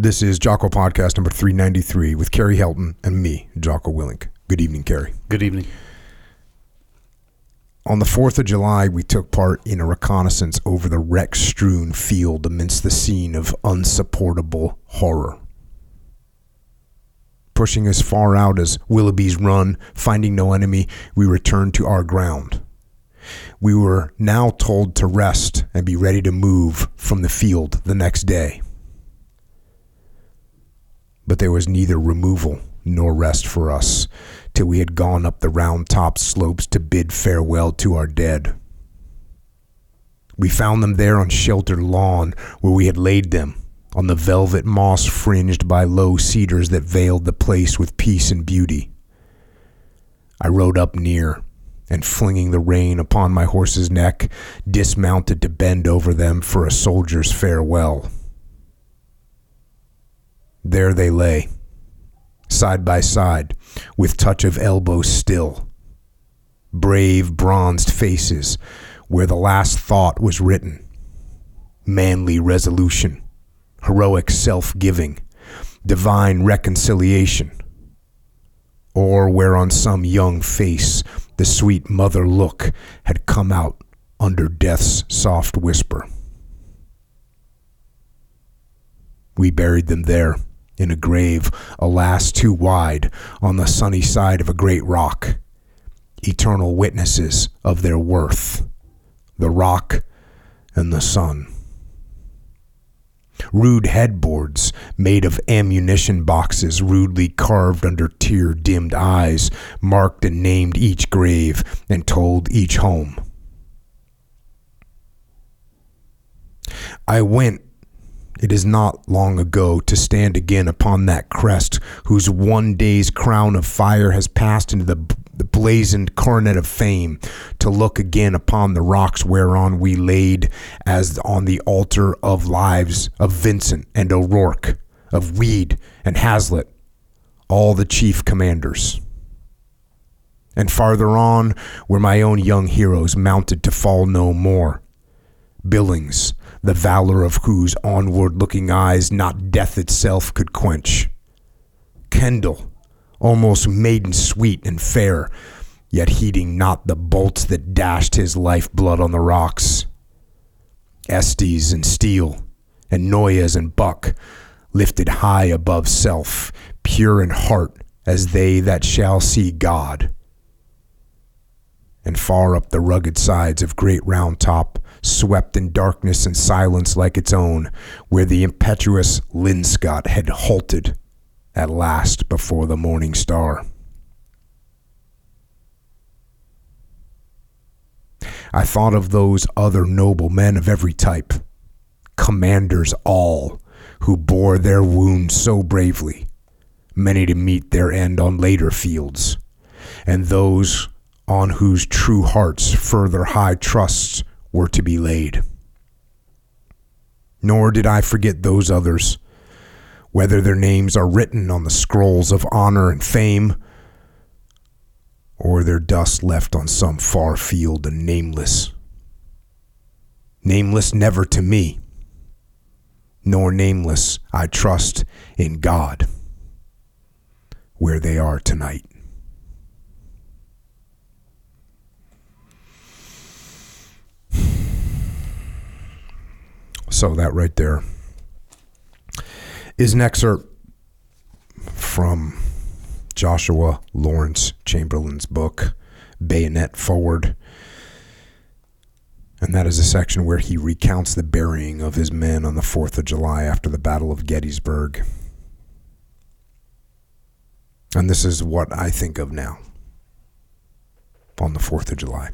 This is Jocko Podcast number 393 with Carrie Helton and me, Jocko Willink. Good evening, Carrie. Good evening. On the 4th of July, we took part in a reconnaissance over the wreck strewn field amidst the scene of unsupportable horror. Pushing as far out as Willoughby's Run, finding no enemy, we returned to our ground. We were now told to rest and be ready to move from the field the next day. But there was neither removal nor rest for us till we had gone up the round top slopes to bid farewell to our dead. We found them there on sheltered lawn where we had laid them, on the velvet moss fringed by low cedars that veiled the place with peace and beauty. I rode up near, and flinging the rein upon my horse's neck, dismounted to bend over them for a soldier's farewell. There they lay, side by side, with touch of elbow still. Brave bronzed faces where the last thought was written. Manly resolution, heroic self giving, divine reconciliation. Or where on some young face the sweet mother look had come out under death's soft whisper. We buried them there in a grave, alas, too wide, on the sunny side of a great rock, eternal witnesses of their worth, the rock and the sun. Rude headboards made of ammunition boxes rudely carved under tear dimmed eyes marked and named each grave and told each home. I went it is not long ago to stand again upon that crest whose one day's crown of fire has passed into the, the blazoned coronet of fame, to look again upon the rocks whereon we laid, as on the altar of lives of Vincent and O'Rorke, of Weed and Hazlett, all the chief commanders. And farther on were my own young heroes mounted to fall no more. Billings, the valor of whose onward looking eyes not death itself could quench. Kendall, almost maiden sweet and fair, yet heeding not the bolts that dashed his life blood on the rocks. Estes and Steele, and Noyes and Buck, lifted high above self, pure in heart as they that shall see God. And far up the rugged sides of Great Round Top, swept in darkness and silence like its own, where the impetuous Linscott had halted at last before the morning star. I thought of those other noble men of every type, commanders all, who bore their wounds so bravely, many to meet their end on later fields, and those on whose true hearts further high trusts were to be laid. Nor did I forget those others, whether their names are written on the scrolls of honor and fame, or their dust left on some far field and nameless. Nameless never to me, nor nameless, I trust, in God, where they are tonight. So that right there is an excerpt from Joshua Lawrence Chamberlain's book, Bayonet Forward. And that is a section where he recounts the burying of his men on the 4th of July after the Battle of Gettysburg. And this is what I think of now on the 4th of July.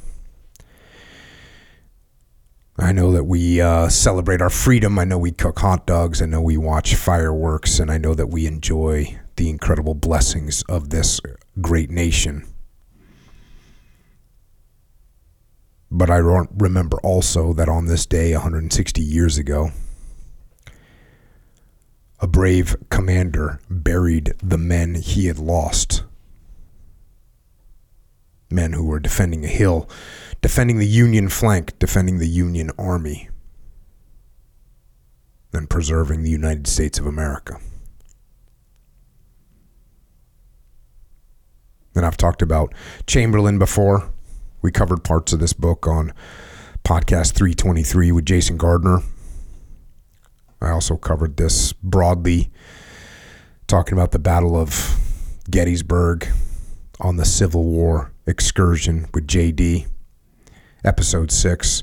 I know that we uh, celebrate our freedom. I know we cook hot dogs. I know we watch fireworks. And I know that we enjoy the incredible blessings of this great nation. But I remember also that on this day, 160 years ago, a brave commander buried the men he had lost. Men who were defending a hill defending the Union flank, defending the Union army. than preserving the United States of America. And I've talked about Chamberlain before. We covered parts of this book on podcast 323 with Jason Gardner. I also covered this broadly, talking about the Battle of Gettysburg on the Civil War excursion with JD, episode 6.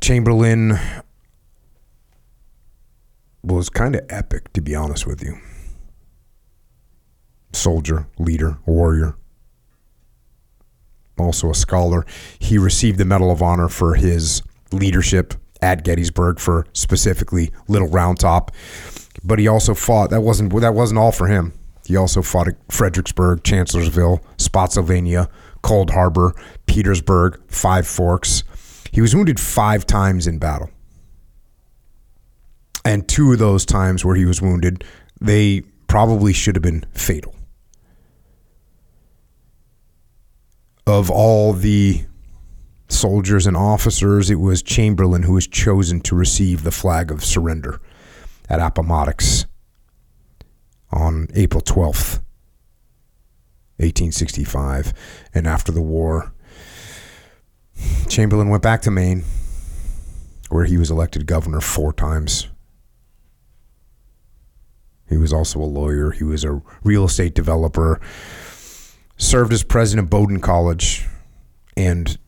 Chamberlain was kind of epic, to be honest with you. Soldier, leader, warrior, also a scholar. He received the Medal of Honor for his leadership at Gettysburg for specifically Little Round Top. But he also fought. That wasn't that wasn't all for him. He also fought at Fredericksburg, Chancellorsville, Spotsylvania, Cold Harbor, Petersburg, Five Forks. He was wounded five times in battle. And two of those times where he was wounded, they probably should have been fatal. Of all the soldiers and officers, it was Chamberlain who was chosen to receive the flag of surrender at Appomattox on April 12th, 1865. And after the war, Chamberlain went back to Maine, where he was elected governor four times. He was also a lawyer, he was a real estate developer, served as president of Bowdoin College, and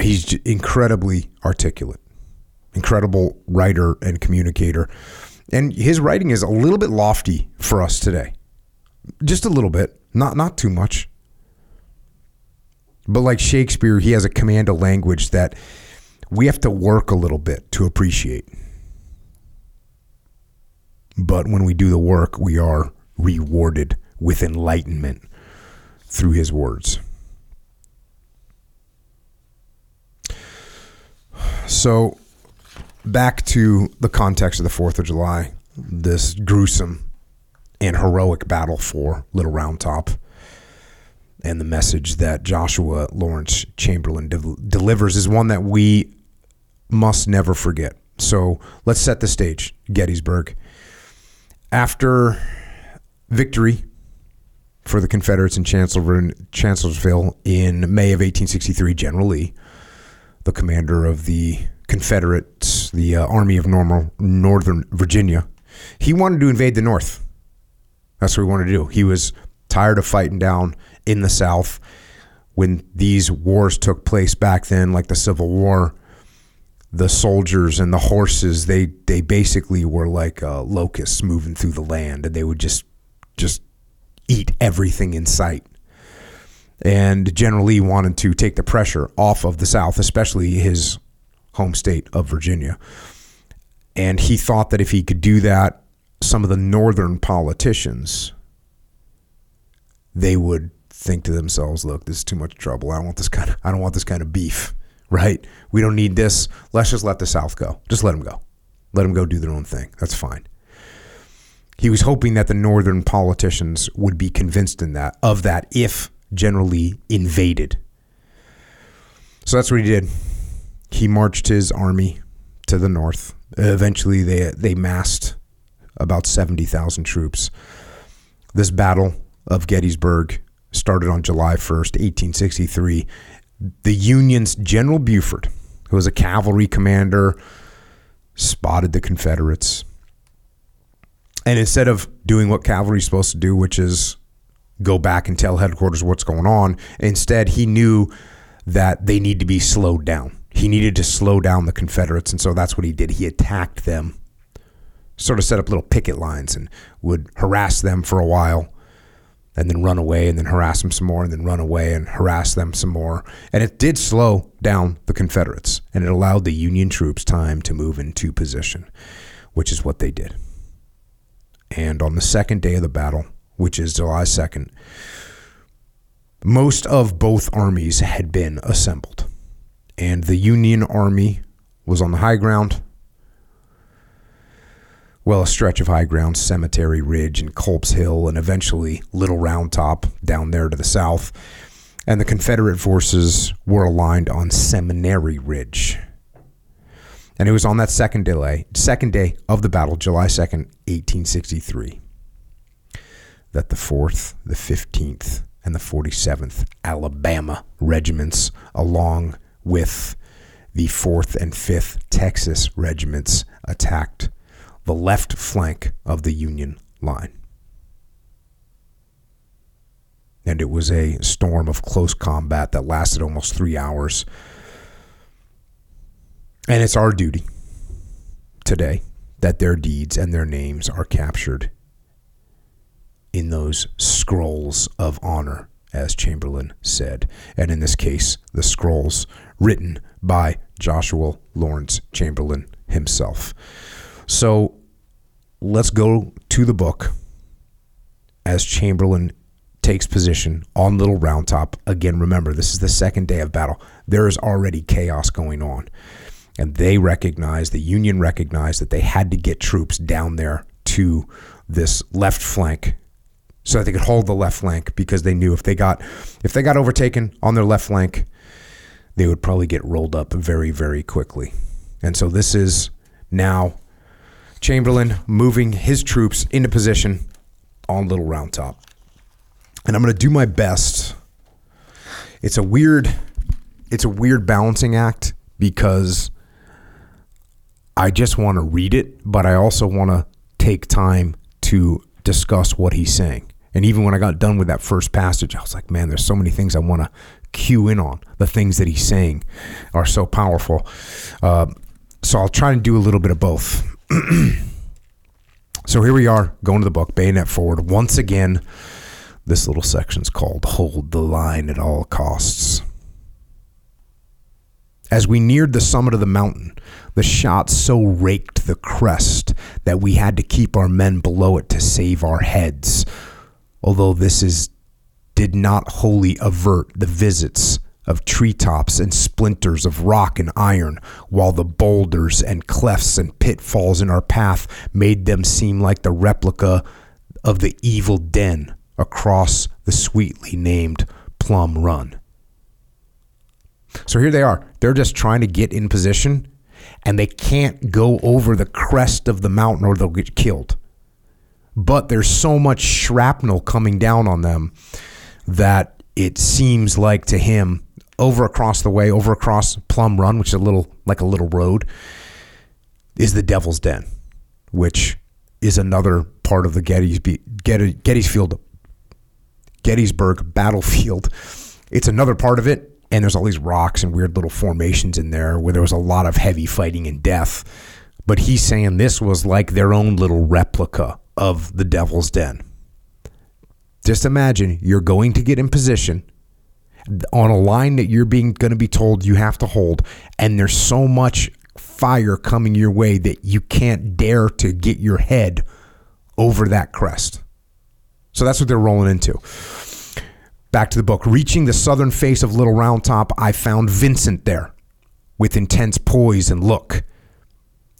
he's incredibly articulate, incredible writer and communicator. And his writing is a little bit lofty for us today. Just a little bit, not not too much. But like Shakespeare, he has a command of language that we have to work a little bit to appreciate. But when we do the work, we are rewarded with enlightenment through his words. So, back to the context of the 4th of July, this gruesome and heroic battle for Little Round Top, and the message that Joshua Lawrence Chamberlain de- delivers is one that we must never forget. So, let's set the stage Gettysburg. After victory for the Confederates in Chancellorsville in May of 1863, General Lee the commander of the Confederates, the uh, Army of Normal, Northern Virginia, he wanted to invade the North. That's what he wanted to do. He was tired of fighting down in the South when these wars took place back then, like the Civil War. The soldiers and the horses, they they basically were like uh, locusts moving through the land, and they would just just eat everything in sight. And General Lee wanted to take the pressure off of the South, especially his home state of Virginia. And he thought that if he could do that, some of the northern politicians they would think to themselves, look, this is too much trouble. I don't want this kind of I don't want this kind of beef, right? We don't need this. Let's just let the South go. Just let them go. Let them go do their own thing. That's fine. He was hoping that the northern politicians would be convinced in that of that if General Lee invaded. So that's what he did. He marched his army to the north. Eventually, they they massed about seventy thousand troops. This battle of Gettysburg started on July first, eighteen sixty three. The Union's General Buford, who was a cavalry commander, spotted the Confederates. And instead of doing what cavalry is supposed to do, which is go back and tell headquarters what's going on. Instead, he knew that they need to be slowed down. He needed to slow down the Confederates, and so that's what he did. He attacked them, sort of set up little picket lines, and would harass them for a while, and then run away, and then harass them some more, and then run away and harass them some more. And it did slow down the Confederates, and it allowed the Union troops time to move into position, which is what they did. And on the second day of the battle, which is July 2nd, most of both armies had been assembled. And the Union Army was on the high ground. Well, a stretch of high ground, Cemetery Ridge and Culp's Hill, and eventually Little Round Top down there to the south. And the Confederate forces were aligned on Seminary Ridge. And it was on that second delay, second day of the battle, July 2nd, 1863, that the 4th, the 15th, and the 47th Alabama regiments, along with the 4th and 5th Texas regiments, attacked the left flank of the Union line. And it was a storm of close combat that lasted almost three hours. And it's our duty today that their deeds and their names are captured in those scrolls of honor, as Chamberlain said. And in this case, the scrolls written by Joshua Lawrence Chamberlain himself. So let's go to the book as Chamberlain takes position on Little Round Top. Again, remember, this is the second day of battle. There is already chaos going on. And they recognized, the Union recognized that they had to get troops down there to this left flank so that they could hold the left flank because they knew if they got if they got overtaken on their left flank, they would probably get rolled up very, very quickly. And so this is now Chamberlain moving his troops into position on Little Round Top. And I'm going to do my best. It's a weird it's a weird balancing act because I just want to read it, but I also want to take time to discuss what he's saying. And even when I got done with that first passage, I was like, man, there's so many things I want to cue in on. The things that he's saying are so powerful. Uh, so I'll try and do a little bit of both. so here we are going to the book, bayonet forward. Once again, this little section's called Hold the Line at All Costs. As we neared the summit of the mountain, the shot so raked the crest that we had to keep our men below it to save our heads. Although this is did not wholly avert the visits of treetops and splinters of rock and iron, while the boulders and clefts and pitfalls in our path made them seem like the replica of the evil den across the sweetly named Plum Run. So here they are. They're just trying to get in position, and they can't go over the crest of the mountain or they'll get killed. But there's so much shrapnel coming down on them that it seems like to him over across the way, over across Plum Run, which is a little like a little road, is the Devil's Den, which is another part of the Gettysfield Gettysburg battlefield. It's another part of it, and there's all these rocks and weird little formations in there where there was a lot of heavy fighting and death. But he's saying this was like their own little replica of the Devil's Den. Just imagine you're going to get in position on a line that you're being going to be told you have to hold, and there's so much fire coming your way that you can't dare to get your head over that crest. So that's what they're rolling into. Back to the book. Reaching the southern face of Little Round Top, I found Vincent there with intense poise and look.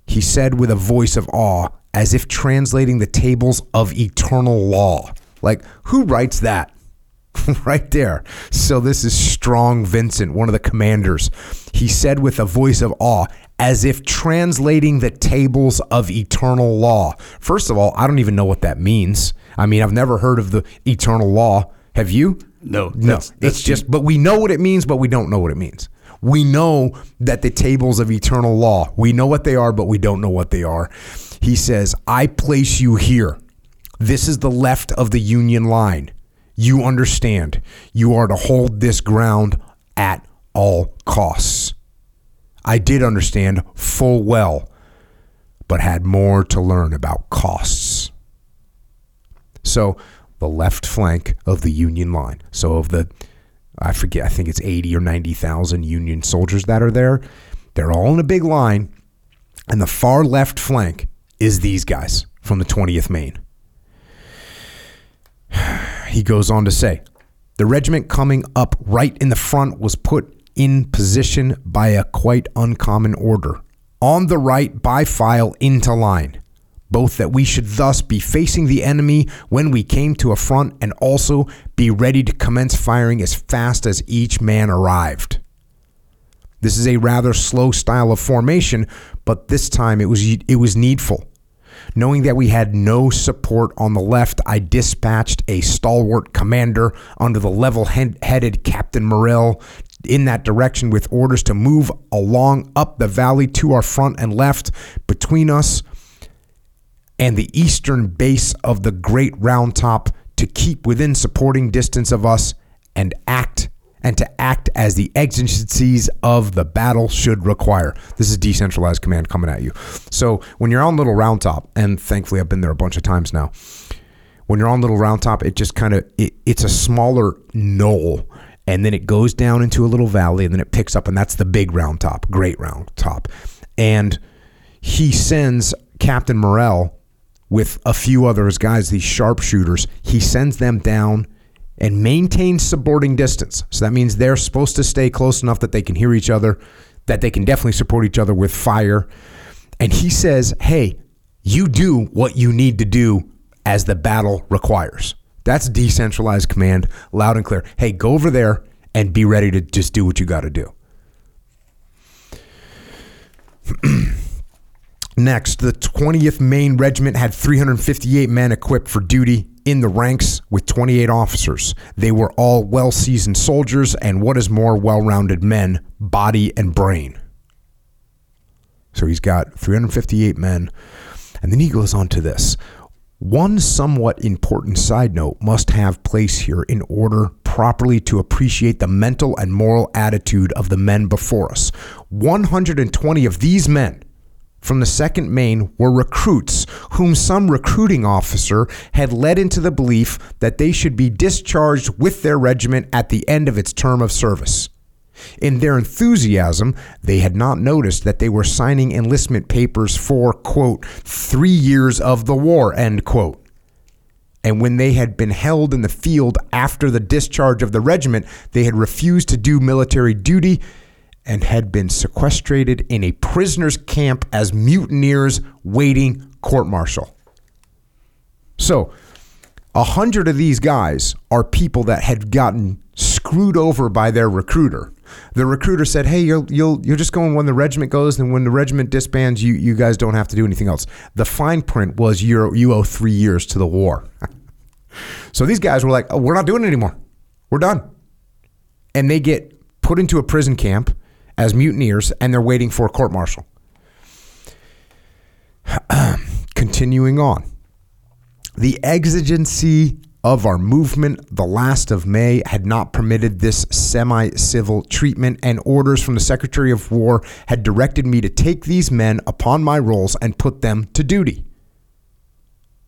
He said with a voice of awe, as if translating the tables of eternal law. Like, who writes that? right there. So this is Strong Vincent, one of the commanders. He said with a voice of awe, as if translating the tables of eternal law. First of all, I don't even know what that means. I mean, I've never heard of the eternal law. Have you? No, no. That's, that's it's just, but we know what it means, but we don't know what it means. We know that the tables of eternal law, we know what they are, but we don't know what they are. He says, I place you here. This is the left of the Union line. You understand. You are to hold this ground at all costs. I did understand full well, but had more to learn about costs. So, the left flank of the Union line. So, of the, I forget, I think it's 80 or 90,000 Union soldiers that are there. They're all in a big line. And the far left flank is these guys from the 20th Maine. He goes on to say, the regiment coming up right in the front was put in position by a quite uncommon order. On the right, by file into line, both that we should thus be facing the enemy when we came to a front and also be ready to commence firing as fast as each man arrived. This is a rather slow style of formation, but this time it was it was needful. Knowing that we had no support on the left, I dispatched a stalwart commander under the level headed Captain Morrill in that direction with orders to move along up the valley to our front and left between us and the eastern base of the Great Round Top to keep within supporting distance of us and act and to act as the exigencies of the battle should require. This is decentralized command coming at you. So when you're on Little Round Top, and thankfully I've been there a bunch of times now, when you're on Little Round Top, it just kind of it, it's a smaller knoll, and then it goes down into a little valley, and then it picks up, and that's the big Round Top, Great Round Top, and he sends Captain Morrill with a few others guys, these sharpshooters. He sends them down and maintain supporting distance. So that means they're supposed to stay close enough that they can hear each other, that they can definitely support each other with fire. And he says, hey, you do what you need to do as the battle requires. That's decentralized command, loud and clear. Hey, go over there and be ready to just do what you got to do. Next, the 20th Maine Regiment had 358 men equipped for duty in the ranks with 28 officers. They were all well seasoned soldiers and, what is more, well rounded men, body and brain. So he's got 358 men. And then he goes on to this. One somewhat important side note must have place here in order properly to appreciate the mental and moral attitude of the men before us. 120 of these men from the 2nd Maine were recruits whom some recruiting officer had led into the belief that they should be discharged with their regiment at the end of its term of service. In their enthusiasm, they had not noticed that they were signing enlistment papers for, quote, three years of the war, end quote. And when they had been held in the field after the discharge of the regiment, they had refused to do military duty and had been sequestrated in a prisoner's camp as mutineers waiting court martial. So, a hundred of these guys are people that had gotten screwed over by their recruiter. The recruiter said, "Hey, you'll you'll you're just going when the regiment goes, and when the regiment disbands, you you guys don't have to do anything else." The fine print was you you owe three years to the war. so these guys were like, oh, "We're not doing it anymore. We're done," and they get put into a prison camp as mutineers and they're waiting for a court martial. Continuing on. The exigency of our movement, the last of May, had not permitted this semi civil treatment, and orders from the Secretary of War had directed me to take these men upon my rolls and put them to duty.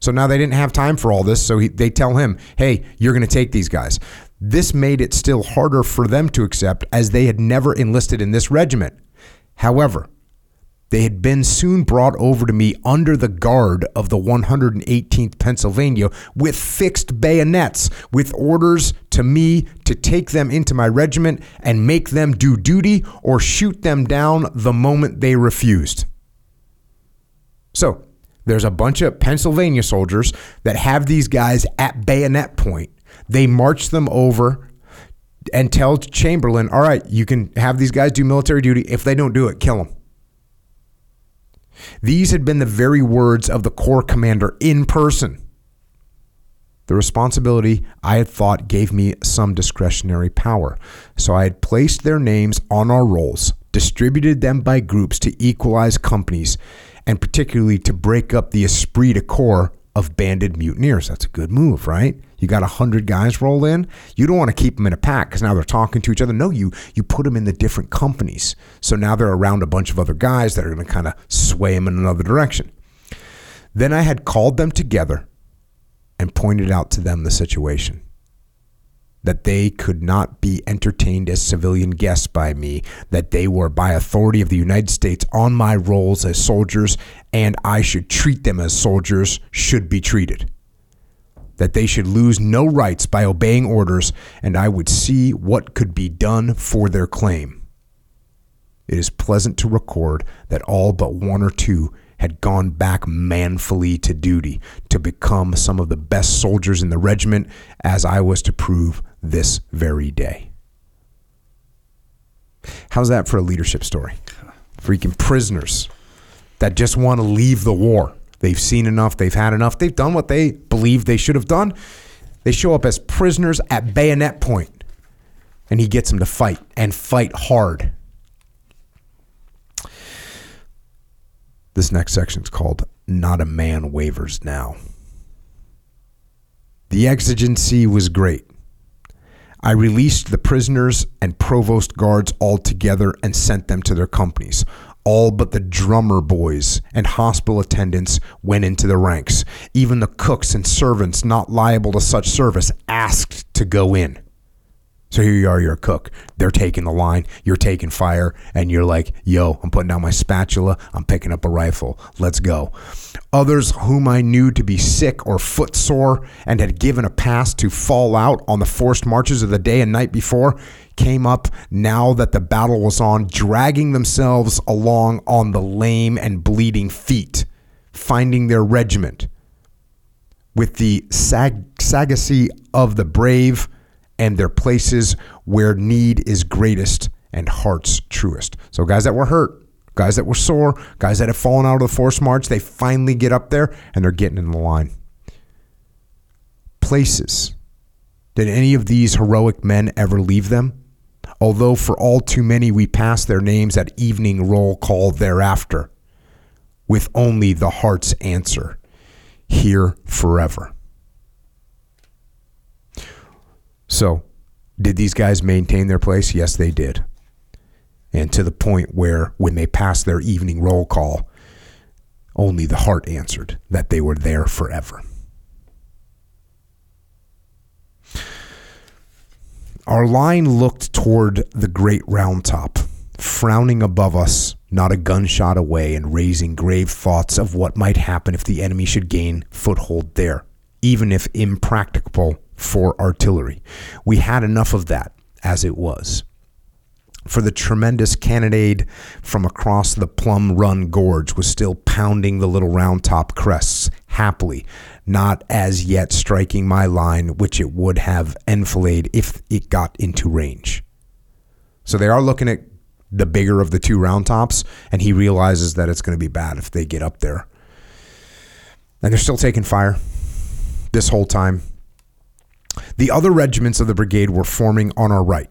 So now they didn't have time for all this, so he, they tell him, hey, you're going to take these guys. This made it still harder for them to accept as they had never enlisted in this regiment. However, they had been soon brought over to me under the guard of the 118th Pennsylvania with fixed bayonets, with orders to me to take them into my regiment and make them do duty or shoot them down the moment they refused. So, there's a bunch of Pennsylvania soldiers that have these guys at bayonet point they march them over and tell Chamberlain, all right, you can have these guys do military duty. If they don't do it, kill them. These had been the very words of the Corps commander in person. The responsibility I had thought gave me some discretionary power. So I had placed their names on our rolls, distributed them by groups to equalize companies, and particularly to break up the esprit de corps of banded mutineers. That's a good move, right? You got a hundred guys roll in. You don't want to keep them in a pack because now they're talking to each other. No, you you put them in the different companies. So now they're around a bunch of other guys that are going to kind of sway them in another direction. Then I had called them together and pointed out to them the situation that they could not be entertained as civilian guests by me, that they were by authority of the United States on my rolls as soldiers, and I should treat them as soldiers should be treated that they should lose no rights by obeying orders, and I would see what could be done for their claim. It is pleasant to record that all but one or two had gone back manfully to duty to become some of the best soldiers in the regiment, as I was to prove this very day. How's that for a leadership story? Freaking prisoners that just want to leave the war. They've seen enough, they've had enough, they've done what they believe they should have done. They show up as prisoners at bayonet point, and he gets them to fight and fight hard. This next section is called Not a Man Wavers Now. The exigency was great. I released the prisoners and provost guards all together and sent them to their companies. All but the drummer boys and hospital attendants went into the ranks. Even the cooks and servants not liable to such service asked to go in. So here you are, you're a cook. They're taking the line, you're taking fire, and you're like, yo, I'm putting down my spatula, I'm picking up a rifle, let's go. Others whom I knew to be sick or footsore and had given a pass to fall out on the forced marches of the day and night before came up now that the battle was on, dragging themselves along on the lame and bleeding feet, finding their regiment. With the sag- of the brave, and their places where need is greatest and heart's truest. So, guys that were hurt, guys that were sore, guys that have fallen out of the force march, they finally get up there and they're getting in the line. Places. Did any of these heroic men ever leave them? Although for all too many we pass their names at evening roll call thereafter, with only the heart's answer here forever. So, did these guys maintain their place? Yes, they did. And to the point where, when they passed their evening roll call, only the heart answered that they were there forever. Our line looked toward the great round top, frowning above us, not a gunshot away, and raising grave thoughts of what might happen if the enemy should gain foothold there, even if impracticable for artillery. We had enough of that as it was. For the tremendous cannonade from across the Plum Run Gorge was still pounding the little round top crests happily, not as yet striking my line, which it would have enfilade if it got into range. So they are looking at the bigger of the two round tops, and he realizes that it's going to be bad if they get up there. And they're still taking fire this whole time. The other regiments of the brigade were forming on our right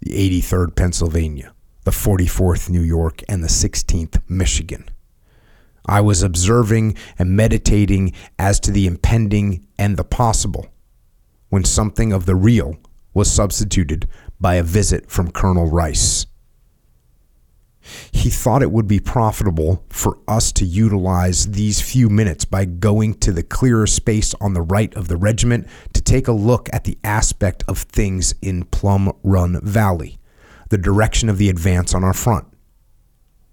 the 83rd Pennsylvania, the 44th New York, and the 16th Michigan. I was observing and meditating as to the impending and the possible when something of the real was substituted by a visit from Colonel Rice. He thought it would be profitable for us to utilize these few minutes by going to the clearer space on the right of the regiment to take a look at the aspect of things in Plum Run Valley, the direction of the advance on our front.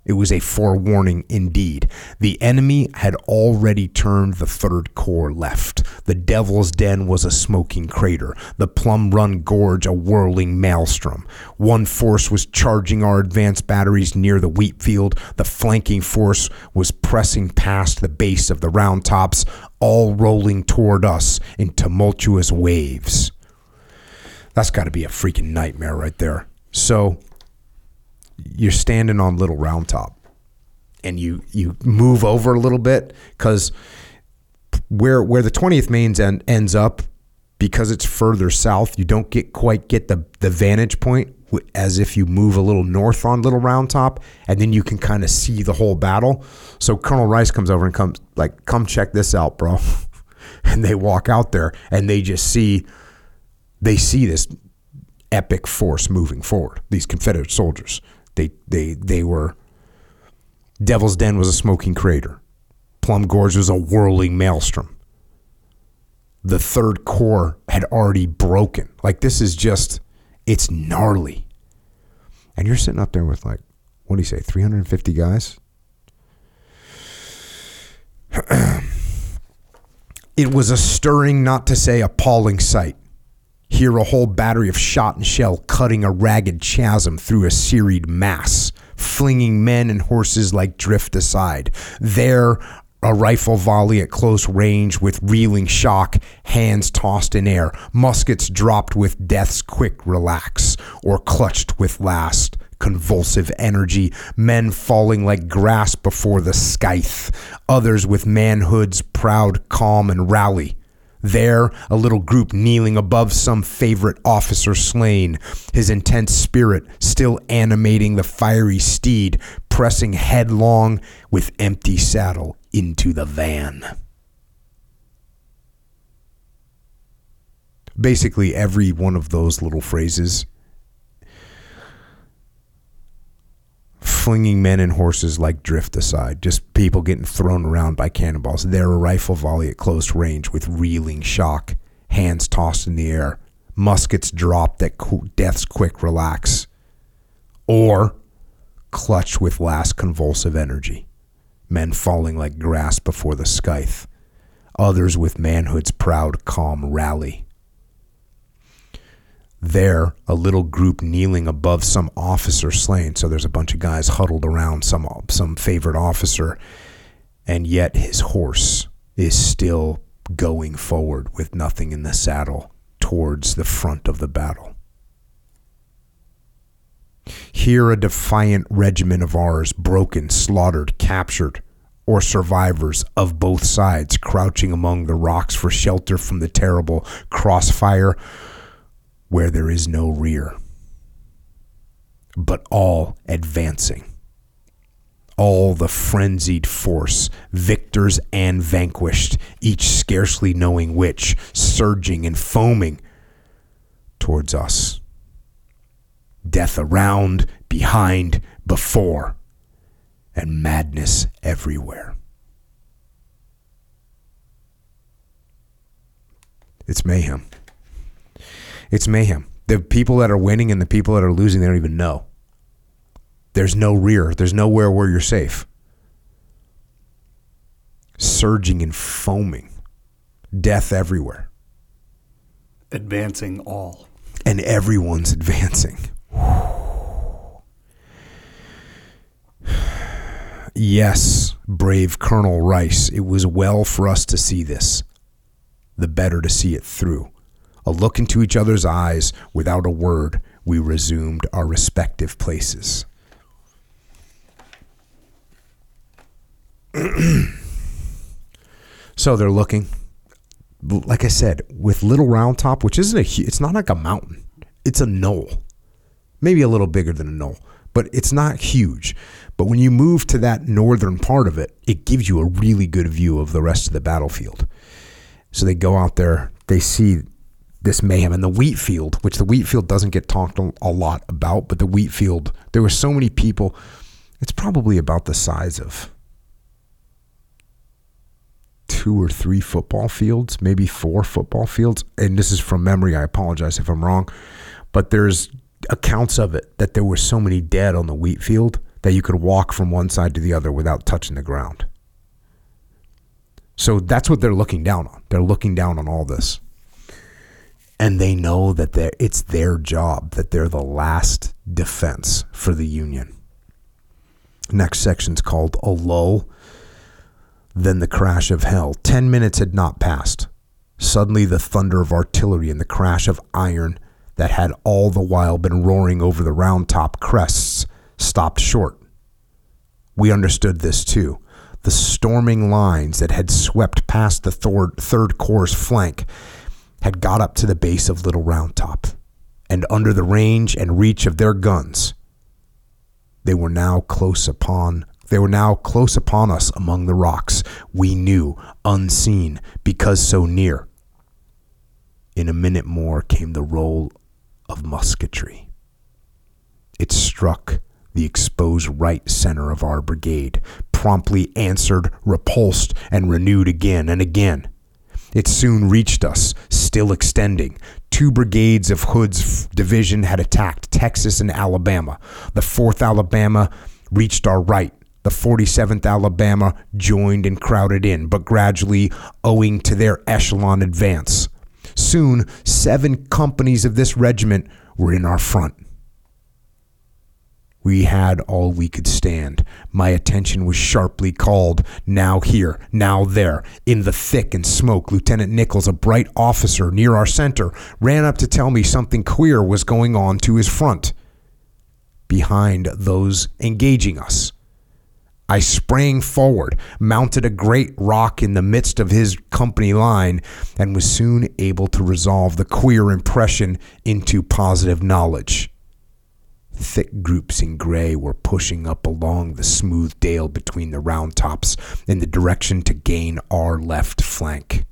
It was a forewarning indeed. The enemy had already turned the Third Corps left. The Devil's Den was a smoking crater, the Plum Run Gorge a whirling maelstrom. One force was charging our advanced batteries near the wheat field. The flanking force was pressing past the base of the round tops, all rolling toward us in tumultuous waves. That's got to be a freaking nightmare right there. So you're standing on Little Round Top, and you you move over a little bit because where where the 20th Mains end, ends up because it's further south, you don't get quite get the the vantage point as if you move a little north on Little Round Top, and then you can kind of see the whole battle. So Colonel Rice comes over and comes like, "Come check this out, bro," and they walk out there and they just see they see this epic force moving forward. These Confederate soldiers. They they they were Devil's Den was a smoking crater. Plum Gorge was a whirling maelstrom. The third corps had already broken. Like this is just it's gnarly. And you're sitting up there with like what do you say 350 guys? it was a stirring not to say appalling sight hear a whole battery of shot and shell cutting a ragged chasm through a serried mass, flinging men and horses like drift aside. There, a rifle volley at close range with reeling shock, hands tossed in air, muskets dropped with death's quick relax, or clutched with last convulsive energy, men falling like grass before the scythe, others with manhood's proud calm and rally. There, a little group kneeling above some favorite officer slain, his intense spirit still animating the fiery steed, pressing headlong with empty saddle into the van. Basically, every one of those little phrases flinging men and horses like drift aside, just people getting thrown around by cannonballs. There, a rifle volley at close range with reeling shock, hands tossed in the air, muskets dropped at death's quick relax, or clutched with last convulsive energy, men falling like grass before the scythe, others with manhood's proud calm rally there a little group kneeling above some officer slain. So there's a bunch of guys huddled around some some favorite officer. And yet his horse is still going forward with nothing in the saddle towards the front of the battle. Here a defiant regiment of ours broken slaughtered captured or survivors of both sides crouching among the rocks for shelter from the terrible crossfire where there is no rear, but all advancing. All the frenzied force, victors and vanquished, each scarcely knowing which, surging and foaming towards us. Death around, behind, before, and madness everywhere. It's mayhem. It's mayhem. The people that are winning and the people that are losing, they don't even know. There's no rear. There's nowhere where you're safe. Surging and foaming. Death everywhere. Advancing all. And everyone's advancing. yes, brave Colonel Rice, it was well for us to see this. The better to see it through. A look into each other's eyes, without a word, we resumed our respective places. so they're looking, like I said, with Little Round Top, which isn't a, it's not like a mountain, it's a knoll, maybe a little bigger than a knoll, but it's not huge. But when you move to that northern part of it, it gives you a really good view of the rest of the battlefield. So they go out there, they see this mayhem and the wheat field, which the wheat field doesn't get talked a lot about, but the wheat field, there were so many people. It's probably about the size of two or three football fields, maybe four football fields. And this is from memory. I apologize if I'm wrong, but there's accounts of it that there were so many dead on the wheat field that you could walk from one side to the other without touching the ground. So that's what they're looking down on. They're looking down on all this and they know that it's their job that they're the last defense for the union. Next section's called a lull then the crash of hell. 10 minutes had not passed. Suddenly the thunder of artillery and the crash of iron that had all the while been roaring over the round top crests stopped short. We understood this too. The storming lines that had swept past the third, third corps flank had got up to the base of Little Round Top, and under the range and reach of their guns, they were now close upon they were now close upon us among the rocks. We knew, unseen, because so near. In a minute more came the roll of musketry. It struck the exposed right center of our brigade, promptly answered, repulsed, and renewed again and again. It soon reached us, still extending. Two brigades of Hood's division had attacked Texas and Alabama. The 4th Alabama reached our right. The 47th Alabama joined and crowded in, but gradually, owing to their echelon advance. Soon, seven companies of this regiment were in our front. We had all we could stand. My attention was sharply called. Now here, now there. In the thick and smoke, Lieutenant Nichols, a bright officer near our center, ran up to tell me something queer was going on to his front. behind those engaging us. I sprang forward, mounted a great rock in the midst of his company line, and was soon able to resolve the queer impression into positive knowledge. Thick groups in gray were pushing up along the smooth dale between the round tops in the direction to gain our left flank.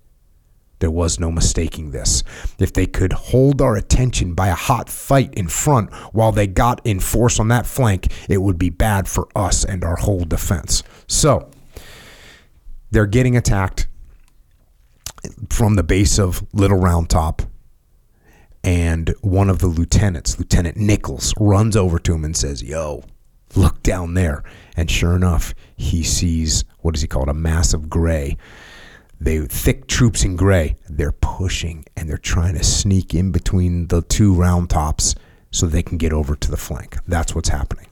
There was no mistaking this. If they could hold our attention by a hot fight in front while they got in force on that flank, it would be bad for us and our whole defense. So, they're getting attacked from the base of Little Round Top. And one of the lieutenants, Lieutenant Nichols, runs over to him and says, Yo, look down there. And sure enough, he sees what is he called? A mass of gray they thick troops in gray. They're pushing and they're trying to sneak in between the two round tops so they can get over to the flank. That's what's happening.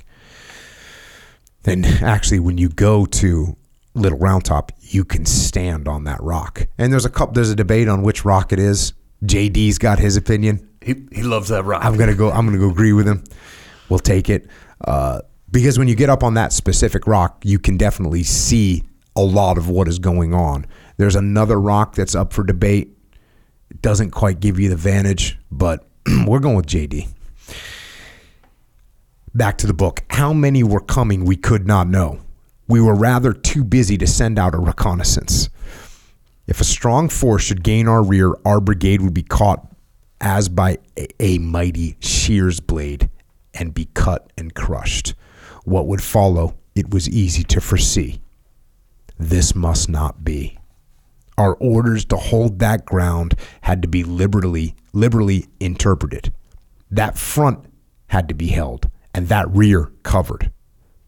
And actually, when you go to Little Round Top, you can stand on that rock. And there's a couple. There's a debate on which rock it is. JD's got his opinion. He, he loves that rock. I'm gonna go. I'm gonna go agree with him. We'll take it uh, because when you get up on that specific rock, you can definitely see a lot of what is going on. There's another rock that's up for debate. It doesn't quite give you the vantage, but we're going with JD. Back to the book. How many were coming, we could not know. We were rather too busy to send out a reconnaissance. If a strong force should gain our rear, our brigade would be caught as by a, a mighty shears blade and be cut and crushed. What would follow, it was easy to foresee. This must not be our orders to hold that ground had to be liberally liberally interpreted. That front had to be held and that rear covered.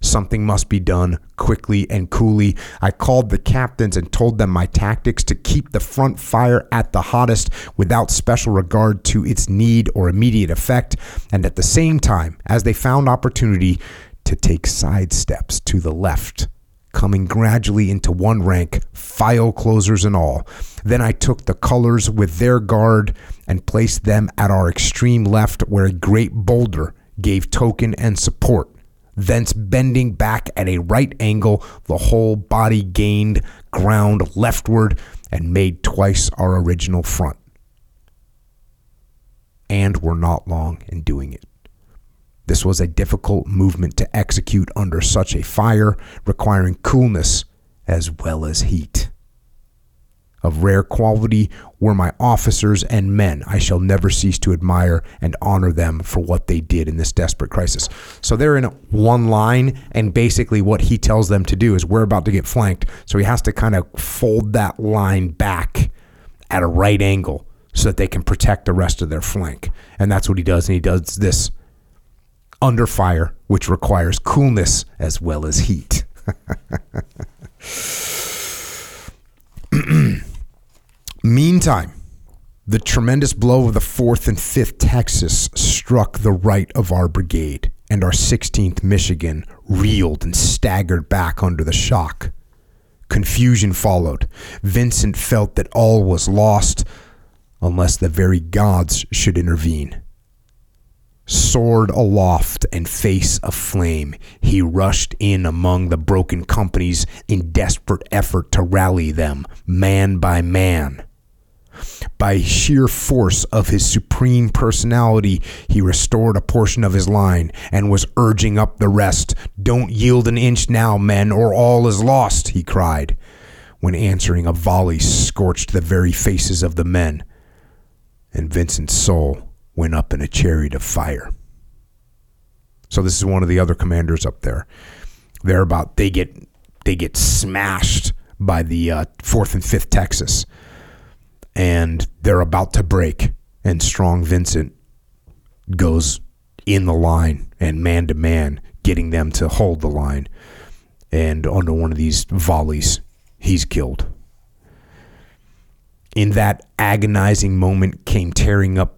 Something must be done quickly and coolly. I called the captains and told them my tactics to keep the front fire at the hottest without special regard to its need or immediate effect, and at the same time, as they found opportunity, to take side steps to the left coming gradually into one rank, file closers and all. Then I took the colors with their guard and placed them at our extreme left, where a great boulder gave token and support. Thence, bending back at a right angle, the whole body gained ground leftward and made twice our original front. And were not long in doing it. This was a difficult movement to execute under such a fire, requiring coolness as well as heat. Of rare quality were my officers and men. I shall never cease to admire and honor them for what they did in this desperate crisis. So they're in one line, and basically what he tells them to do is we're about to get flanked. So he has to kind of fold that line back at a right angle so that they can protect the rest of their flank. And that's what he does. And he does this under fire, which requires coolness as well as heat. Meantime, the tremendous blow of the 4th and 5th Texas struck the right of our brigade, and our 16th Michigan reeled and staggered back under the shock. Confusion followed. Vincent felt that all was lost unless the very gods should intervene. Sword aloft and face aflame, he rushed in among the broken companies in desperate effort to rally them, man by man. By sheer force of his supreme personality, he restored a portion of his line and was urging up the rest. Don't yield an inch now, men, or all is lost, he cried, when answering a volley scorched the very faces of the men. And Vincent's soul went up in a chariot of fire. So this is one of the other commanders up there. They're about they get they get smashed by the uh, fourth and fifth Texas, and they're about to break. And Strong Vincent goes in the line and man to man, getting them to hold the line. And under one of these volleys, he's killed. In that agonizing moment came tearing up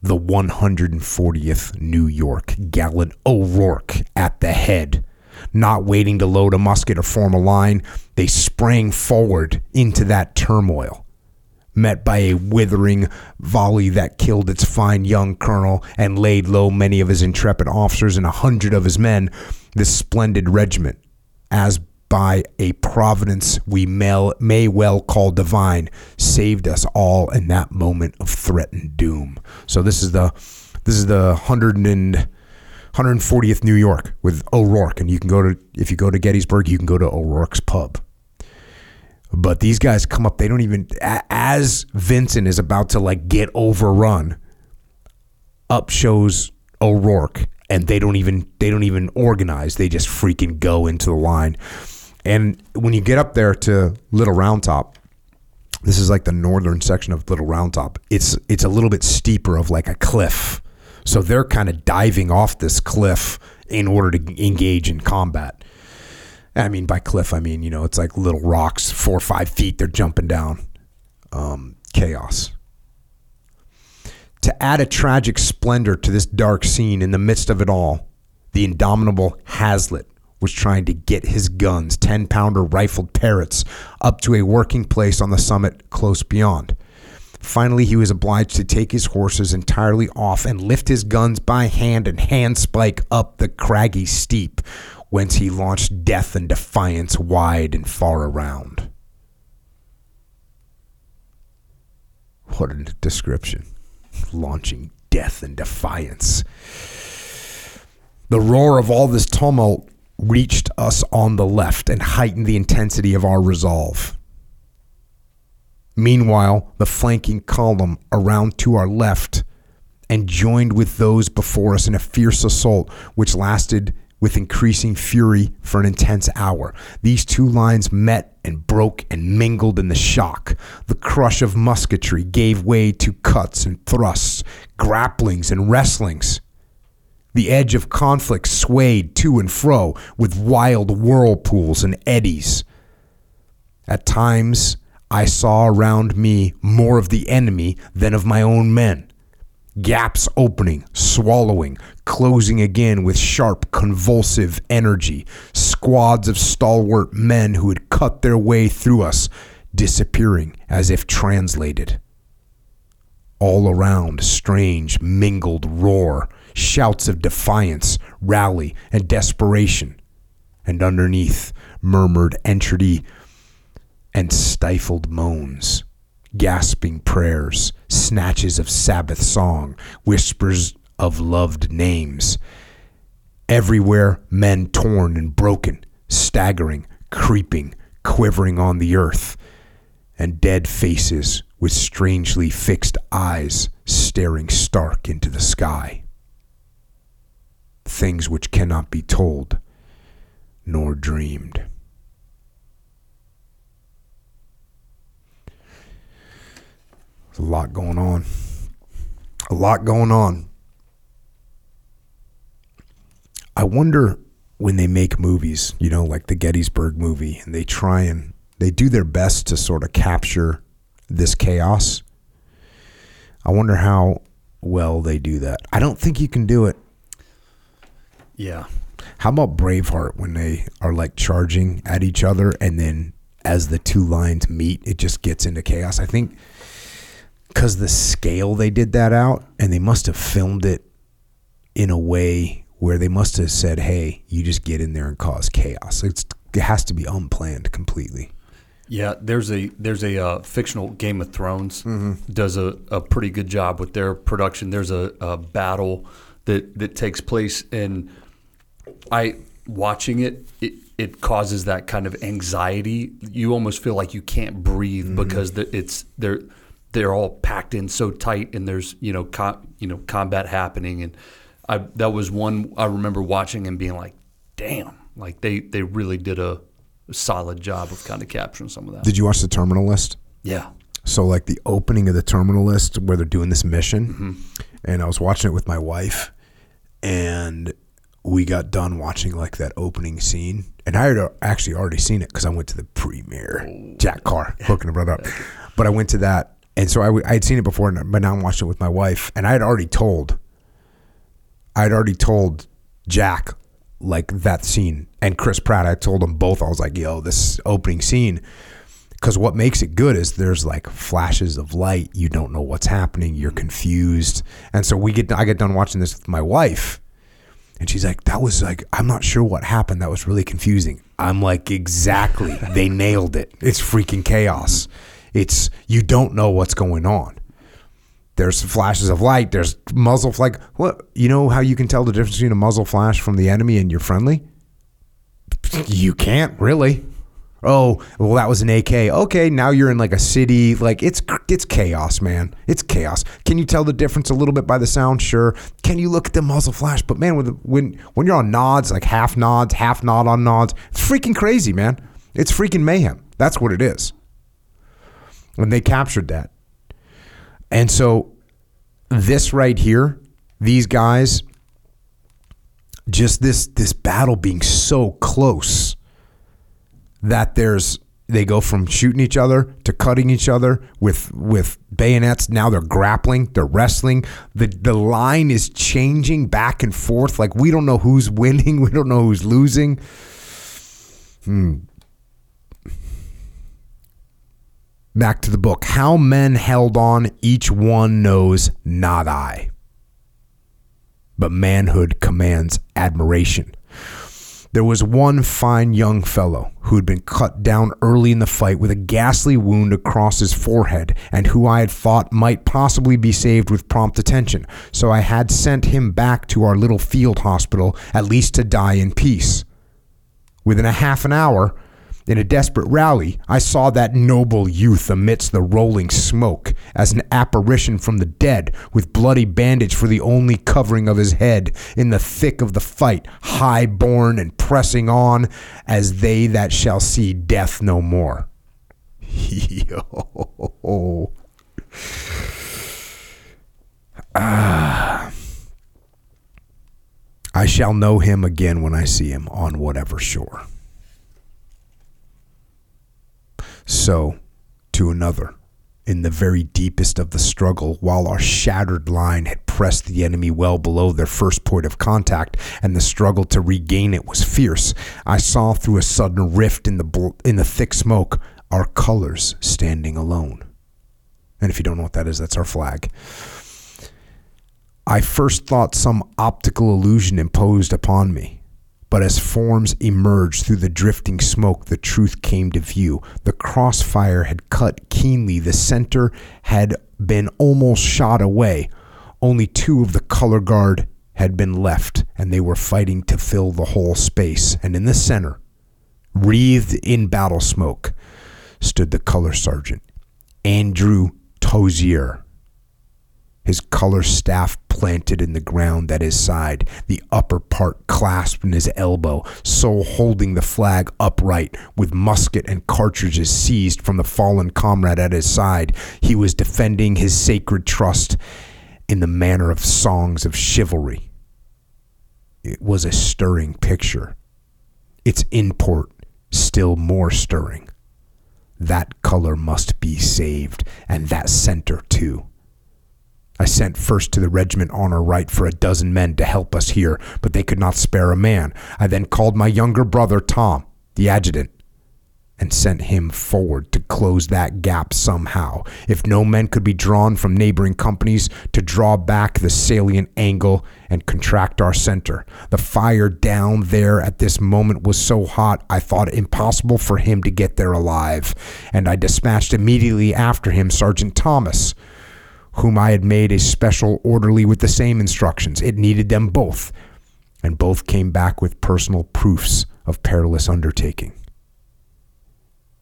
the 140th New York, gallant O'Rorke at the head. Not waiting to load a musket or form a line, they sprang forward into that turmoil. Met by a withering volley that killed its fine young colonel and laid low many of his intrepid officers and a hundred of his men, this splendid regiment, as by a providence we may, well call divine, saved us all in that moment of threatened doom. So this is the this is the hundred and 140th New York with O'Rorke, and you can go to if you go to Gettysburg, you can go to O'Rorke's pub. But these guys come up, they don't even as Vincent is about to like get overrun. Up shows O'Rorke, and they don't even they don't even organize. They just freaking go into the line. And when you get up there to Little Round Top, this is like the northern section of Little Round Top. It's it's a little bit steeper of like a cliff so they're kind of diving off this cliff in order to engage in combat. I mean, by cliff, I mean, you know, it's like little rocks, four or five feet, they're jumping down. Um, chaos. To add a tragic splendor to this dark scene in the midst of it all, the indomitable Hazlett was trying to get his guns, 10 pounder rifled Parrotts, up to a working place on the summit close beyond. Finally, he was obliged to take his horses entirely off and lift his guns by hand and handspike up the craggy steep, whence he launched death and defiance wide and far around. What a description. Launching death and defiance. The roar of all this tumult reached us on the left and heightened the intensity of our resolve. Meanwhile, the flanking column around to our left and joined with those before us in a fierce assault which lasted with increasing fury for an intense hour. These two lines met and broke and mingled in the shock. The crush of musketry gave way to cuts and thrusts, grapplings and wrestlings. The edge of conflict swayed to and fro with wild whirlpools and eddies. At times, I saw around me more of the enemy than of my own men. Gaps opening, swallowing, closing again with sharp, convulsive energy. Squads of stalwart men who had cut their way through us, disappearing as if translated. All around, strange, mingled roar, shouts of defiance, rally, and desperation. And underneath, murmured entreaty and stifled moans, gasping prayers, snatches of Sabbath song, whispers of loved names. Everywhere, men torn and broken, staggering, creeping, quivering on the earth, and dead faces with strangely fixed eyes staring stark into the sky. Things which cannot be told nor dreamed. There's a lot going on. A lot going on. I wonder when they make movies, you know, like the Gettysburg movie, and they try and they do their best to sort of capture this chaos. I wonder how well they do that. I don't think you can do it. Yeah. How about Braveheart when they are like charging at each other and then as the two lines meet, it just gets into chaos? I think because the scale they did that out, and they must have filmed it in a way where they must have said, "Hey, you just get in there and cause chaos." It's, it has to be unplanned completely. Yeah, there's a there's a uh, fictional Game of Thrones mm-hmm. does a, a pretty good job with their production. There's a, a battle that that takes place, and I watching it, it it causes that kind of anxiety. You almost feel like you can't breathe mm-hmm. because the, it's there they're all packed in so tight, and there's you know com- you know combat happening, and I that was one I remember watching and being like, damn, like they they really did a, a solid job of kind of capturing some of that. Did you watch the Terminal List? Yeah. So like the opening of the Terminal List where they're doing this mission, mm-hmm. and I was watching it with my wife, and we got done watching like that opening scene, and I had actually already seen it because I went to the premiere. Oh. Jack Carr hooking a brother up, but I went to that and so I, I had seen it before, but now I'm watching it with my wife, and I had already told, I had already told Jack like that scene and Chris Pratt. I told them both. I was like, "Yo, this opening scene," because what makes it good is there's like flashes of light. You don't know what's happening. You're confused, and so we get. I get done watching this with my wife, and she's like, "That was like, I'm not sure what happened. That was really confusing." I'm like, "Exactly. they nailed it. It's freaking chaos. It's you don't know what's going on." There's flashes of light. There's muzzle like what you know how you can tell the difference between a muzzle flash from the enemy and your friendly. You can't really. Oh, well, that was an AK. Okay, now you're in like a city. Like it's it's chaos, man. It's chaos. Can you tell the difference a little bit by the sound? Sure. Can you look at the muzzle flash? But man, when when when you're on nods, like half nods, half nod on nods, it's freaking crazy, man. It's freaking mayhem. That's what it is. And they captured that. And so this right here, these guys, just this this battle being so close that there's they go from shooting each other to cutting each other with with bayonets. Now they're grappling, they're wrestling. The the line is changing back and forth. Like we don't know who's winning, we don't know who's losing. Hmm. Back to the book. How men held on, each one knows, not I. But manhood commands admiration. There was one fine young fellow who had been cut down early in the fight with a ghastly wound across his forehead and who I had thought might possibly be saved with prompt attention, so I had sent him back to our little field hospital at least to die in peace. Within a half an hour, in a desperate rally, I saw that noble youth amidst the rolling smoke as an apparition from the dead, with bloody bandage for the only covering of his head, in the thick of the fight, high born and pressing on as they that shall see death no more. Yo. Ah. I shall know him again when I see him on whatever shore. So, to another, in the very deepest of the struggle, while our shattered line had pressed the enemy well below their first point of contact, and the struggle to regain it was fierce, I saw through a sudden rift in the bl- in the thick smoke our colors standing alone. And if you don't know what that is, that's our flag. I first thought some optical illusion imposed upon me. But as forms emerged through the drifting smoke, the truth came to view. The crossfire had cut keenly. The center had been almost shot away. Only two of the color guard had been left, and they were fighting to fill the whole space. And in the center, wreathed in battle smoke, stood the color sergeant, Andrew Tozier his color staff planted in the ground at his side, the upper part clasped in his elbow, so holding the flag upright, with musket and cartridges seized from the fallen comrade at his side. He was defending his sacred trust in the manner of songs of chivalry. It was a stirring picture. Its import still more stirring. That color must be saved, and that center too. I sent first to the regiment on our right for a dozen men to help us here, but they could not spare a man. I then called my younger brother, Tom, the adjutant, and sent him forward to close that gap somehow. If no men could be drawn from neighboring companies to draw back the salient angle and contract our center. The fire down there at this moment was so hot I thought it impossible for him to get there alive, and I dispatched immediately after him Sergeant Thomas whom I had made a special orderly with the same instructions. It needed them both, and both came back with personal proofs of perilous undertaking.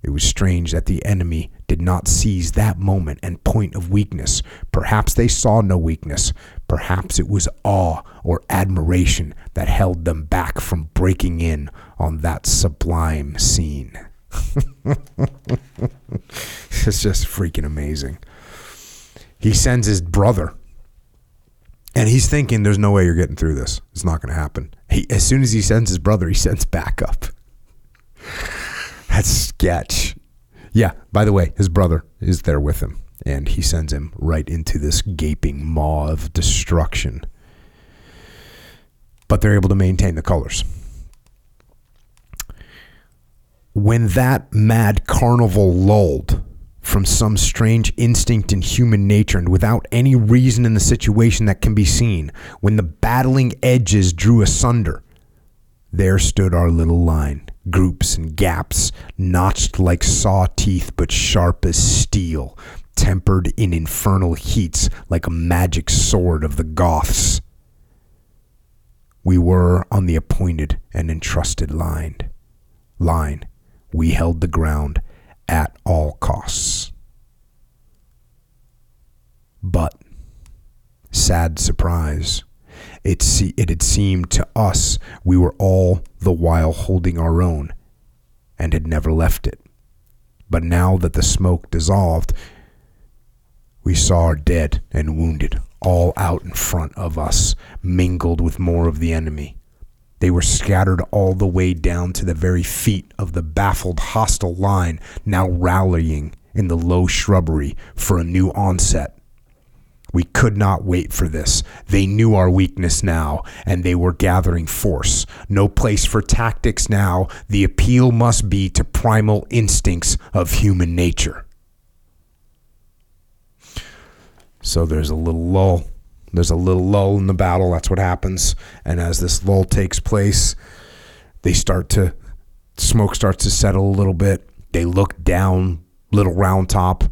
It was strange that the enemy did not seize that moment and point of weakness. Perhaps they saw no weakness. Perhaps it was awe or admiration that held them back from breaking in on that sublime scene. it's just freaking amazing he sends his brother. And he's thinking there's no way you're getting through this. It's not going to happen. He, as soon as he sends his brother he sends backup that's sketch. Yeah by the way his brother is there with him and he sends him right into this gaping maw of destruction. But they're able to maintain the colors. When that mad carnival lulled from some strange instinct in human nature and without any reason in the situation that can be seen, when the battling edges drew asunder, there stood our little line, groups and gaps, notched like saw teeth but sharp as steel, tempered in infernal heats like a magic sword of the Goths. We were on the appointed and entrusted line. Line. We held the ground at all costs. But, sad surprise, it, se- it had seemed to us we were all the while holding our own and had never left it. But now that the smoke dissolved, we saw our dead and wounded all out in front of us, mingled with more of the enemy. They were scattered all the way down to the very feet of the baffled hostile line, now rallying in the low shrubbery for a new onset. We could not wait for this. They knew our weakness now, and they were gathering force. No place for tactics now. The appeal must be to primal instincts of human nature. So there's a little lull. There's a little lull in the battle. That's what happens. And as this lull takes place, they start to, smoke starts to settle a little bit. They look down, little round top.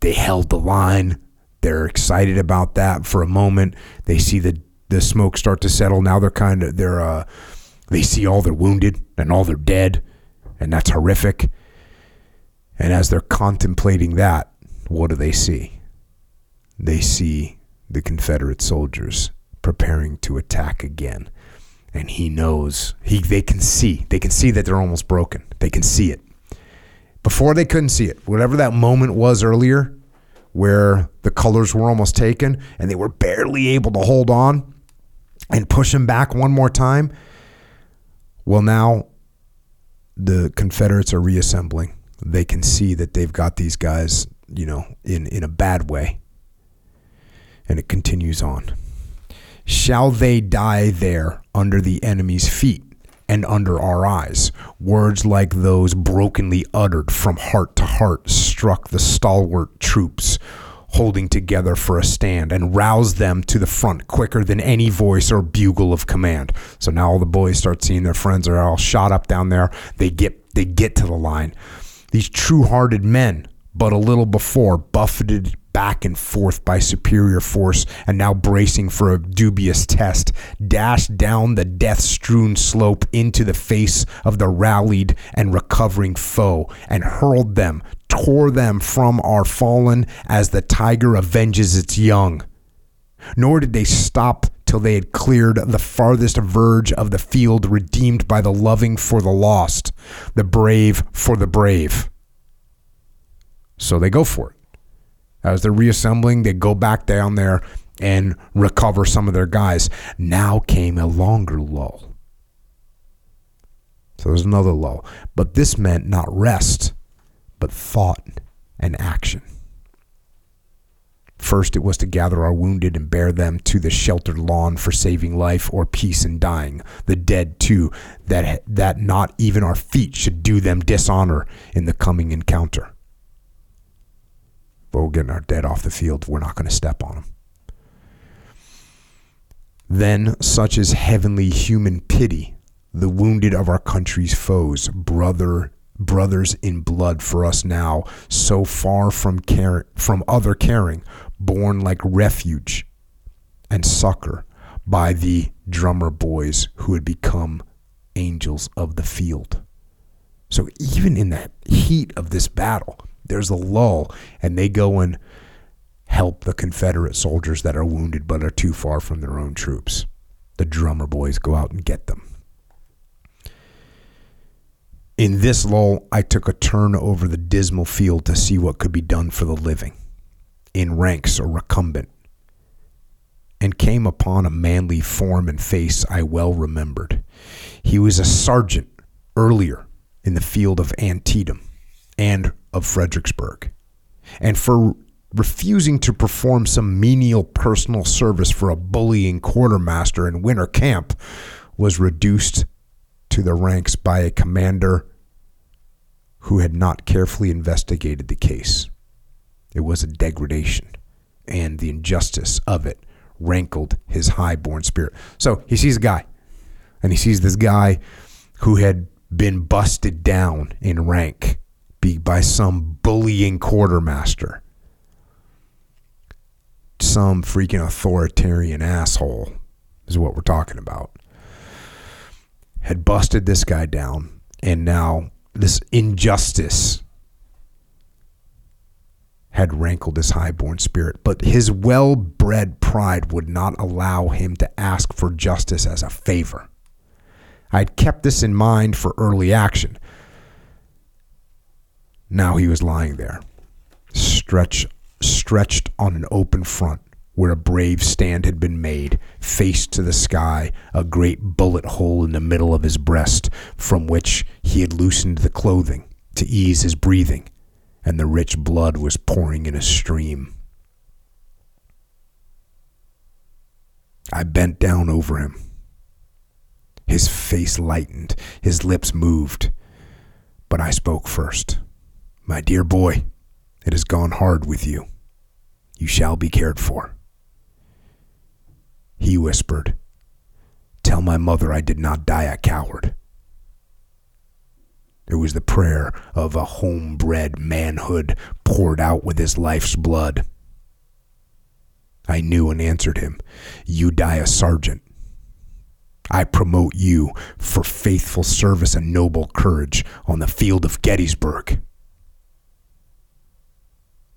They held the line. They're excited about that for a moment. They see the, the smoke start to settle. Now they're kind of, they're, uh, they see all their wounded and all their dead. And that's horrific. And as they're contemplating that, what do they see? they see the Confederate soldiers preparing to attack again. And he knows he they can see. They can see that they're almost broken. They can see it. Before they couldn't see it. Whatever that moment was earlier where the colors were almost taken and they were barely able to hold on and push him back one more time. Well, now the Confederates are reassembling. They can see that they've got these guys, you know, in, in a bad way and it continues on. Shall they die there under the enemy's feet and under our eyes? Words like those brokenly uttered from heart to heart struck the stalwart troops holding together for a stand and roused them to the front quicker than any voice or bugle of command. So now all the boys start seeing their friends are all shot up down there. They get they get to the line. These true-hearted men, but a little before, buffeted back and forth by superior force and now bracing for a dubious test, dashed down the death strewn slope into the face of the rallied and recovering foe and hurled them, tore them from our fallen as the tiger avenges its young. Nor did they stop till they had cleared the farthest verge of the field, redeemed by the loving for the lost, the brave for the brave. So they go for it. As they're reassembling, they go back down there and recover some of their guys. Now came a longer lull. So there's another lull. But this meant not rest, but thought and action. First, it was to gather our wounded and bear them to the sheltered lawn for saving life or peace in dying. The dead, too, that, that not even our feet should do them dishonor in the coming encounter but we're getting our dead off the field. We're not going to step on them. Then, such is heavenly human pity, the wounded of our country's foes, brother, brothers in blood for us now, so far from care, from other caring, born like refuge and succor by the drummer boys who had become angels of the field. So even in the heat of this battle, there's a lull, and they go and help the Confederate soldiers that are wounded but are too far from their own troops. The drummer boys go out and get them. In this lull, I took a turn over the dismal field to see what could be done for the living, in ranks or recumbent, and came upon a manly form and face I well remembered. He was a sergeant earlier in the field of Antietam and of Fredericksburg, and for refusing to perform some menial personal service for a bullying quartermaster in winter camp was reduced to the ranks by a commander who had not carefully investigated the case. It was a degradation, and the injustice of it rankled his high-born spirit. So he sees a guy, and he sees this guy who had been busted down in rank be by some bullying quartermaster, some freaking authoritarian asshole is what we're talking about. Had busted this guy down, and now this injustice had rankled his high-born spirit, but his well-bred pride would not allow him to ask for justice as a favor. I'd kept this in mind for early action. Now he was lying there, stretch, stretched on an open front where a brave stand had been made, face to the sky, a great bullet hole in the middle of his breast, from which he had loosened the clothing to ease his breathing, and the rich blood was pouring in a stream. I bent down over him. His face lightened, his lips moved, but I spoke first. My dear boy, it has gone hard with you. You shall be cared for. He whispered, Tell my mother I did not die a coward. It was the prayer of a homebred manhood poured out with his life's blood. I knew and answered him, You die a sergeant. I promote you for faithful service and noble courage on the field of Gettysburg.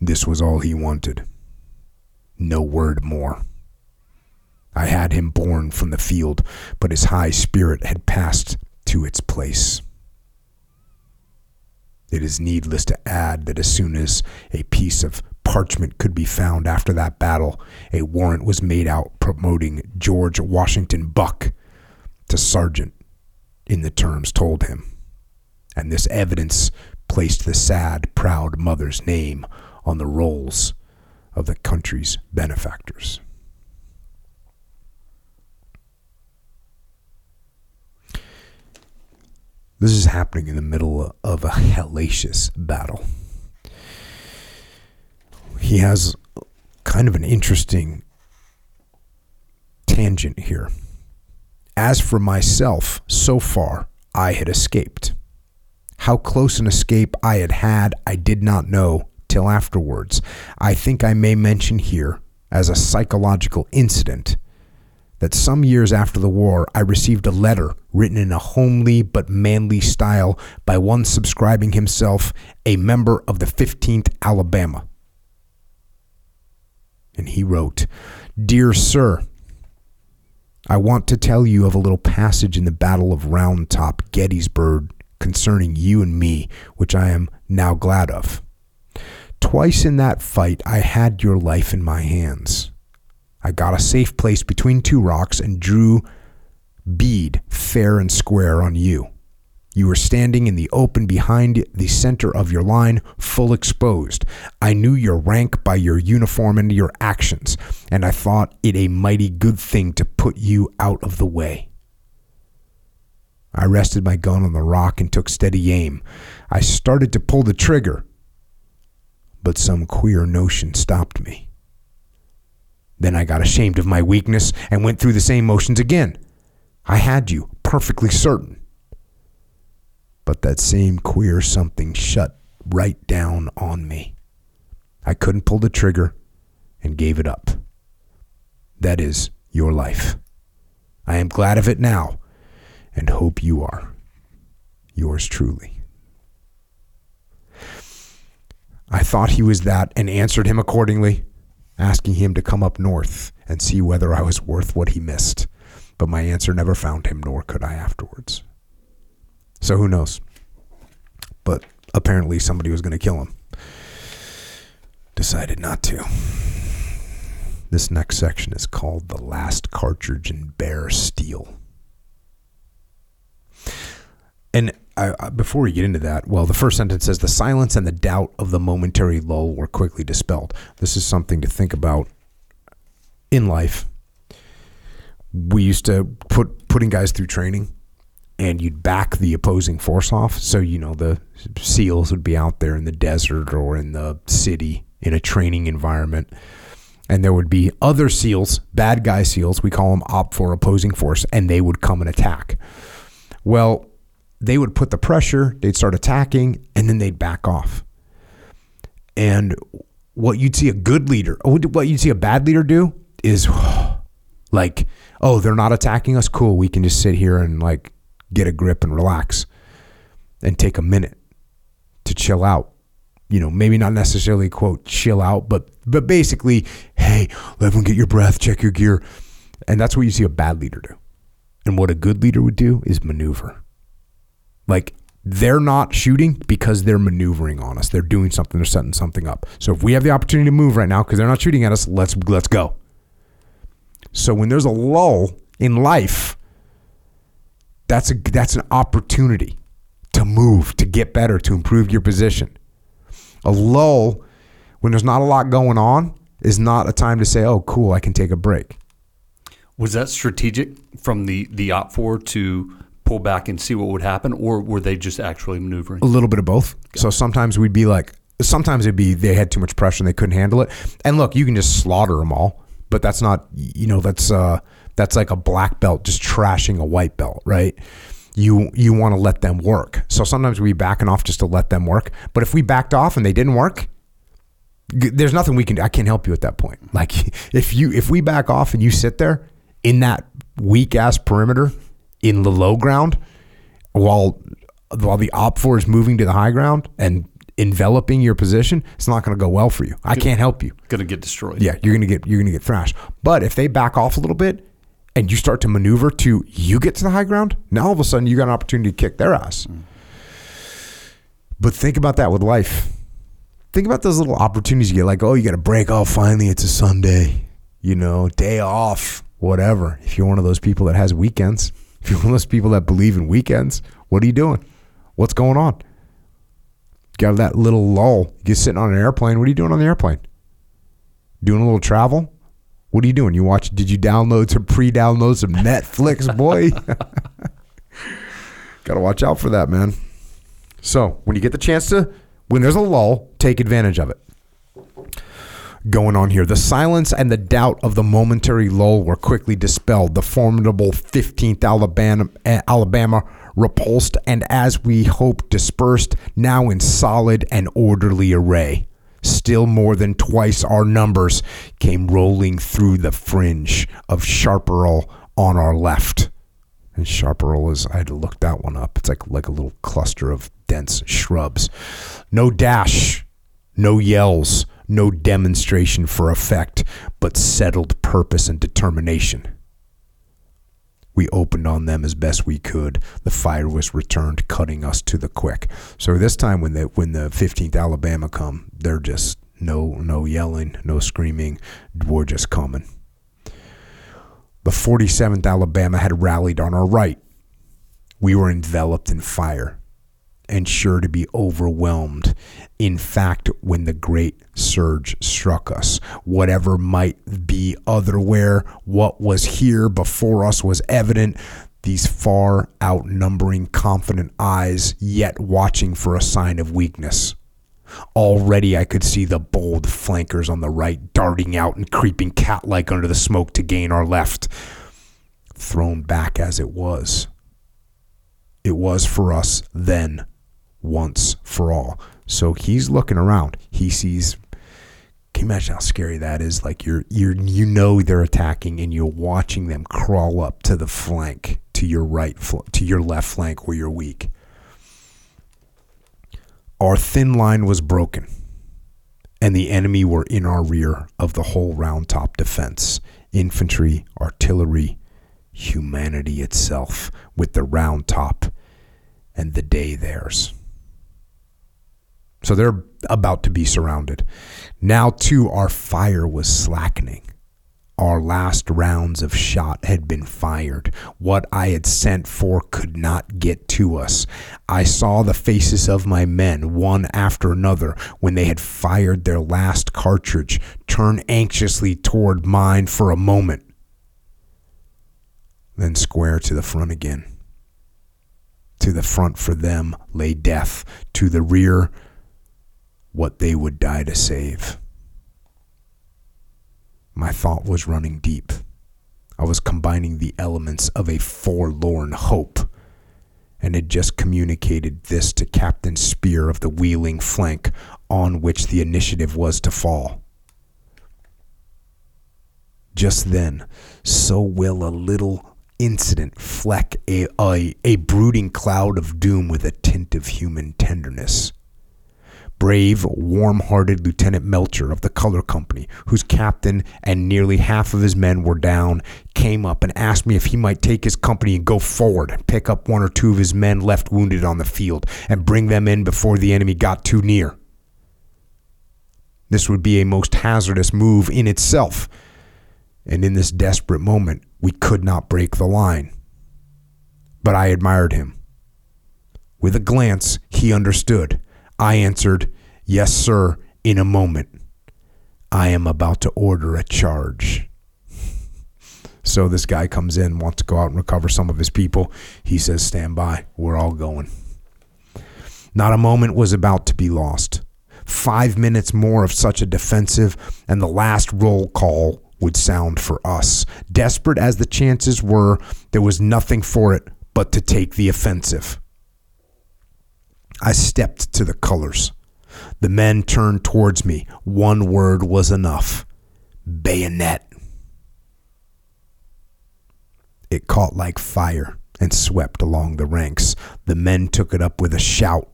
This was all he wanted. No word more. I had him born from the field, but his high spirit had passed to its place. It is needless to add that as soon as a piece of parchment could be found after that battle, a warrant was made out promoting George Washington Buck to sergeant in the terms told him. And this evidence placed the sad, proud mother's name on the rolls of the country's benefactors. This is happening in the middle of a hellacious battle. He has kind of an interesting tangent here. As for myself, so far, I had escaped. How close an escape I had had, I did not know till afterwards. I think I may mention here, as a psychological incident, that some years after the war, I received a letter written in a homely but manly style by one subscribing himself a member of the 15th Alabama. And he wrote, Dear Sir, I want to tell you of a little passage in the Battle of Round Top, Gettysburg, concerning you and me, which I am now glad of. Twice in that fight, I had your life in my hands. I got a safe place between two rocks and drew bead fair and square on you. You were standing in the open behind the center of your line, full exposed. I knew your rank by your uniform and your actions, and I thought it a mighty good thing to put you out of the way. I rested my gun on the rock and took steady aim. I started to pull the trigger, but some queer notion stopped me. Then I got ashamed of my weakness and went through the same motions again. I had you, perfectly certain. But that same queer something shut right down on me. I couldn't pull the trigger and gave it up. That is your life. I am glad of it now and hope you are. Yours truly. I thought he was that and answered him accordingly, asking him to come up north and see whether I was worth what he missed. But my answer never found him, nor could I afterwards. So who knows? But apparently somebody was going to kill him. Decided not to. This next section is called The Last Cartridge in Bare Steel. And I, I, before we get into that, well, the first sentence says the silence and the doubt of the momentary lull were quickly dispelled. This is something to think about in life. We used to put putting guys through training, and you'd back the opposing force off. So, you know, the SEALs would be out there in the desert or in the city in a training environment. And there would be other SEALs, bad guy SEALs, we call them OPFOR opposing force, and they would come and attack. Well, they would put the pressure, they'd start attacking, and then they'd back off. And what you'd see a good leader, what you'd see a bad leader do is like, oh, they're not attacking us. Cool. We can just sit here and like get a grip and relax and take a minute to chill out. You know, maybe not necessarily quote chill out, but but basically, hey, let everyone get your breath, check your gear. And that's what you see a bad leader do. And what a good leader would do is maneuver. Like they're not shooting because they're maneuvering on us. They're doing something. They're setting something up. So if we have the opportunity to move right now because they're not shooting at us, let's let's go. So when there's a lull in life, that's a that's an opportunity to move, to get better, to improve your position. A lull when there's not a lot going on is not a time to say, "Oh, cool, I can take a break." Was that strategic from the the OPFOR to pull back and see what would happen, or were they just actually maneuvering? A little bit of both. So sometimes we'd be like, sometimes it'd be they had too much pressure and they couldn't handle it. And look, you can just slaughter them all, but that's not, you know, that's uh, that's like a black belt just trashing a white belt, right? You you want to let them work. So sometimes we'd be backing off just to let them work. But if we backed off and they didn't work, there's nothing we can. I can't help you at that point. Like if you if we back off and you sit there in that weak ass perimeter in the low ground while while the OPFOR is moving to the high ground and enveloping your position, it's not going to go well for you. I can't help you. Going to get destroyed. Yeah, you're going to get you're going to get thrashed. But if they back off a little bit and you start to maneuver to you get to the high ground, now all of a sudden you got an opportunity to kick their ass. Mm. But think about that with life. Think about those little opportunities you get, like, oh, you got a break. Oh, finally, it's a Sunday, you know, day off, whatever. If you're one of those people that has weekends, if you're one of those people that believe in weekends, what are you doing? What's going on? Got that little lull. You're sitting on an airplane. What are you doing on the airplane? Doing a little travel? What are you doing? You watch? Did you download some pre-download some Netflix, boy? Got to watch out for that, man. So when you get the chance to, when there's a lull, take advantage of it going on here. The silence and the doubt of the momentary lull were quickly dispelled. The formidable 15th Alabama, Alabama repulsed and, as we hoped, dispersed, now in solid and orderly array. Still more than twice our numbers came rolling through the fringe of Chaparral on our left. And Chaparral is, I had to look that one up. It's like, like a little cluster of dense shrubs. No dash, no yells, no demonstration for effect, but settled purpose and determination. We opened on them as best we could. The fire was returned, cutting us to the quick. So this time, when the when the 15th Alabama come, they're just no no yelling, no screaming. We're just coming. The 47th Alabama had rallied on our right. We were enveloped in fire and sure to be overwhelmed. In fact, when the great surge struck us, whatever might be otherwhere, what was here before us was evident. These far outnumbering, confident eyes, yet watching for a sign of weakness. Already I could see the bold flankers on the right darting out and creeping cat like under the smoke to gain our left. Thrown back as it was. It was for us then once for all. So he's looking around. He sees. Can you imagine how scary that is? Like you're you're you know they're attacking and you're watching them crawl up to the flank to your right to your left flank where you're weak. Our thin line was broken, and the enemy were in our rear of the whole round top defense infantry, artillery, humanity itself, with the round top and the day theirs. So they're about to be surrounded. Now, too, our fire was slackening. Our last rounds of shot had been fired. What I had sent for could not get to us. I saw the faces of my men, one after another, when they had fired their last cartridge, turn anxiously toward mine for a moment, then square to the front again. To the front for them lay death. To the rear, what they would die to save. My thought was running deep. I was combining the elements of a forlorn hope and had just communicated this to Captain Spear of the wheeling flank on which the initiative was to fall. Just then, so will a little incident fleck a, a, a brooding cloud of doom with a tint of human tenderness. Brave, warm hearted Lieutenant Melcher of the Color Company, whose captain and nearly half of his men were down, came up and asked me if he might take his company and go forward and pick up one or two of his men left wounded on the field and bring them in before the enemy got too near. This would be a most hazardous move in itself, and in this desperate moment, we could not break the line. But I admired him. With a glance, he understood. I answered, Yes, sir, in a moment. I am about to order a charge. So this guy comes in, wants to go out and recover some of his people. He says, Stand by, we're all going. Not a moment was about to be lost. Five minutes more of such a defensive, and the last roll call would sound for us. Desperate as the chances were, there was nothing for it but to take the offensive. I stepped to the colors. The men turned towards me. One word was enough bayonet. It caught like fire and swept along the ranks. The men took it up with a shout.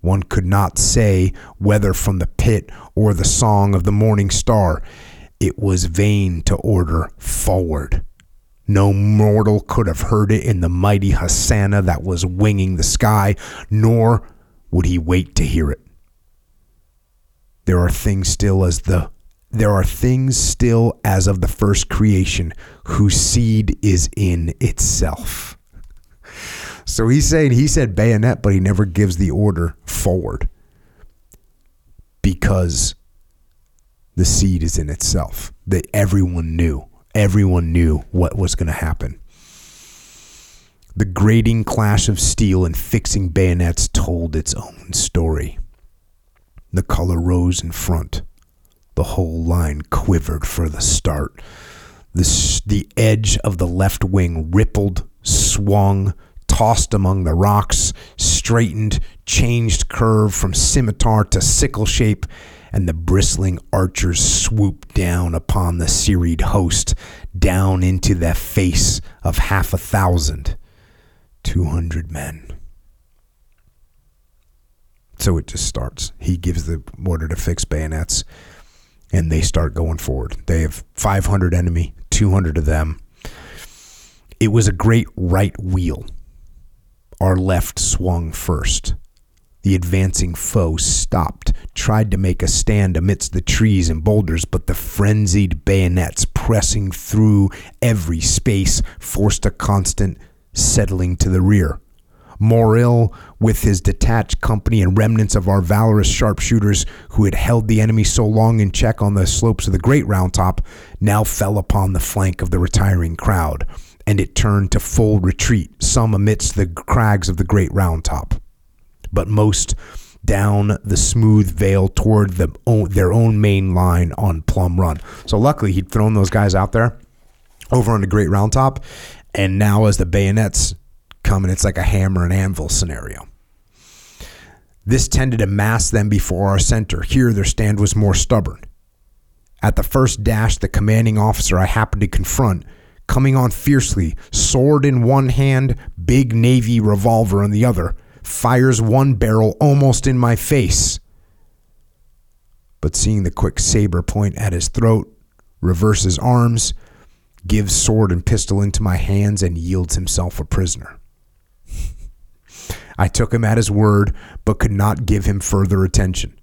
One could not say whether from the pit or the song of the morning star. It was vain to order forward. No mortal could have heard it in the mighty hosanna that was winging the sky, nor would he wait to hear it. There are things still as the there are things still as of the first creation whose seed is in itself. So he's saying he said bayonet, but he never gives the order forward because the seed is in itself. That everyone knew everyone knew what was going to happen. The grating clash of steel and fixing bayonets told its own story. The color rose in front. The whole line quivered for the start. The, the edge of the left wing rippled, swung, tossed among the rocks, straightened, changed curve from scimitar to sickle shape, and the bristling archers swooped down upon the serried host, down into the face of half a thousand, two hundred men. So it just starts. He gives the order to fix bayonets, and they start going forward. They have 500 enemy, 200 of them. It was a great right wheel. Our left swung first. The advancing foe stopped, tried to make a stand amidst the trees and boulders, but the frenzied bayonets pressing through every space forced a constant settling to the rear. Morrill, with his detached company and remnants of our valorous sharpshooters who had held the enemy so long in check on the slopes of the Great Round Top, now fell upon the flank of the retiring crowd, and it turned to full retreat, some amidst the crags of the Great Round Top but most down the smooth vale toward the own, their own main line on Plum Run. So luckily he'd thrown those guys out there over on the Great Round Top, and now as the bayonets come, and it's like a hammer and anvil scenario. This tended to mass them before our center. Here their stand was more stubborn. At the first dash, the commanding officer I happened to confront, coming on fiercely, sword in one hand, big navy revolver in the other, fires one barrel almost in my face. But seeing the quick saber point at his throat, reverses arms, gives sword and pistol into my hands, and yields himself a prisoner. I took him at his word, but could not give him further attention.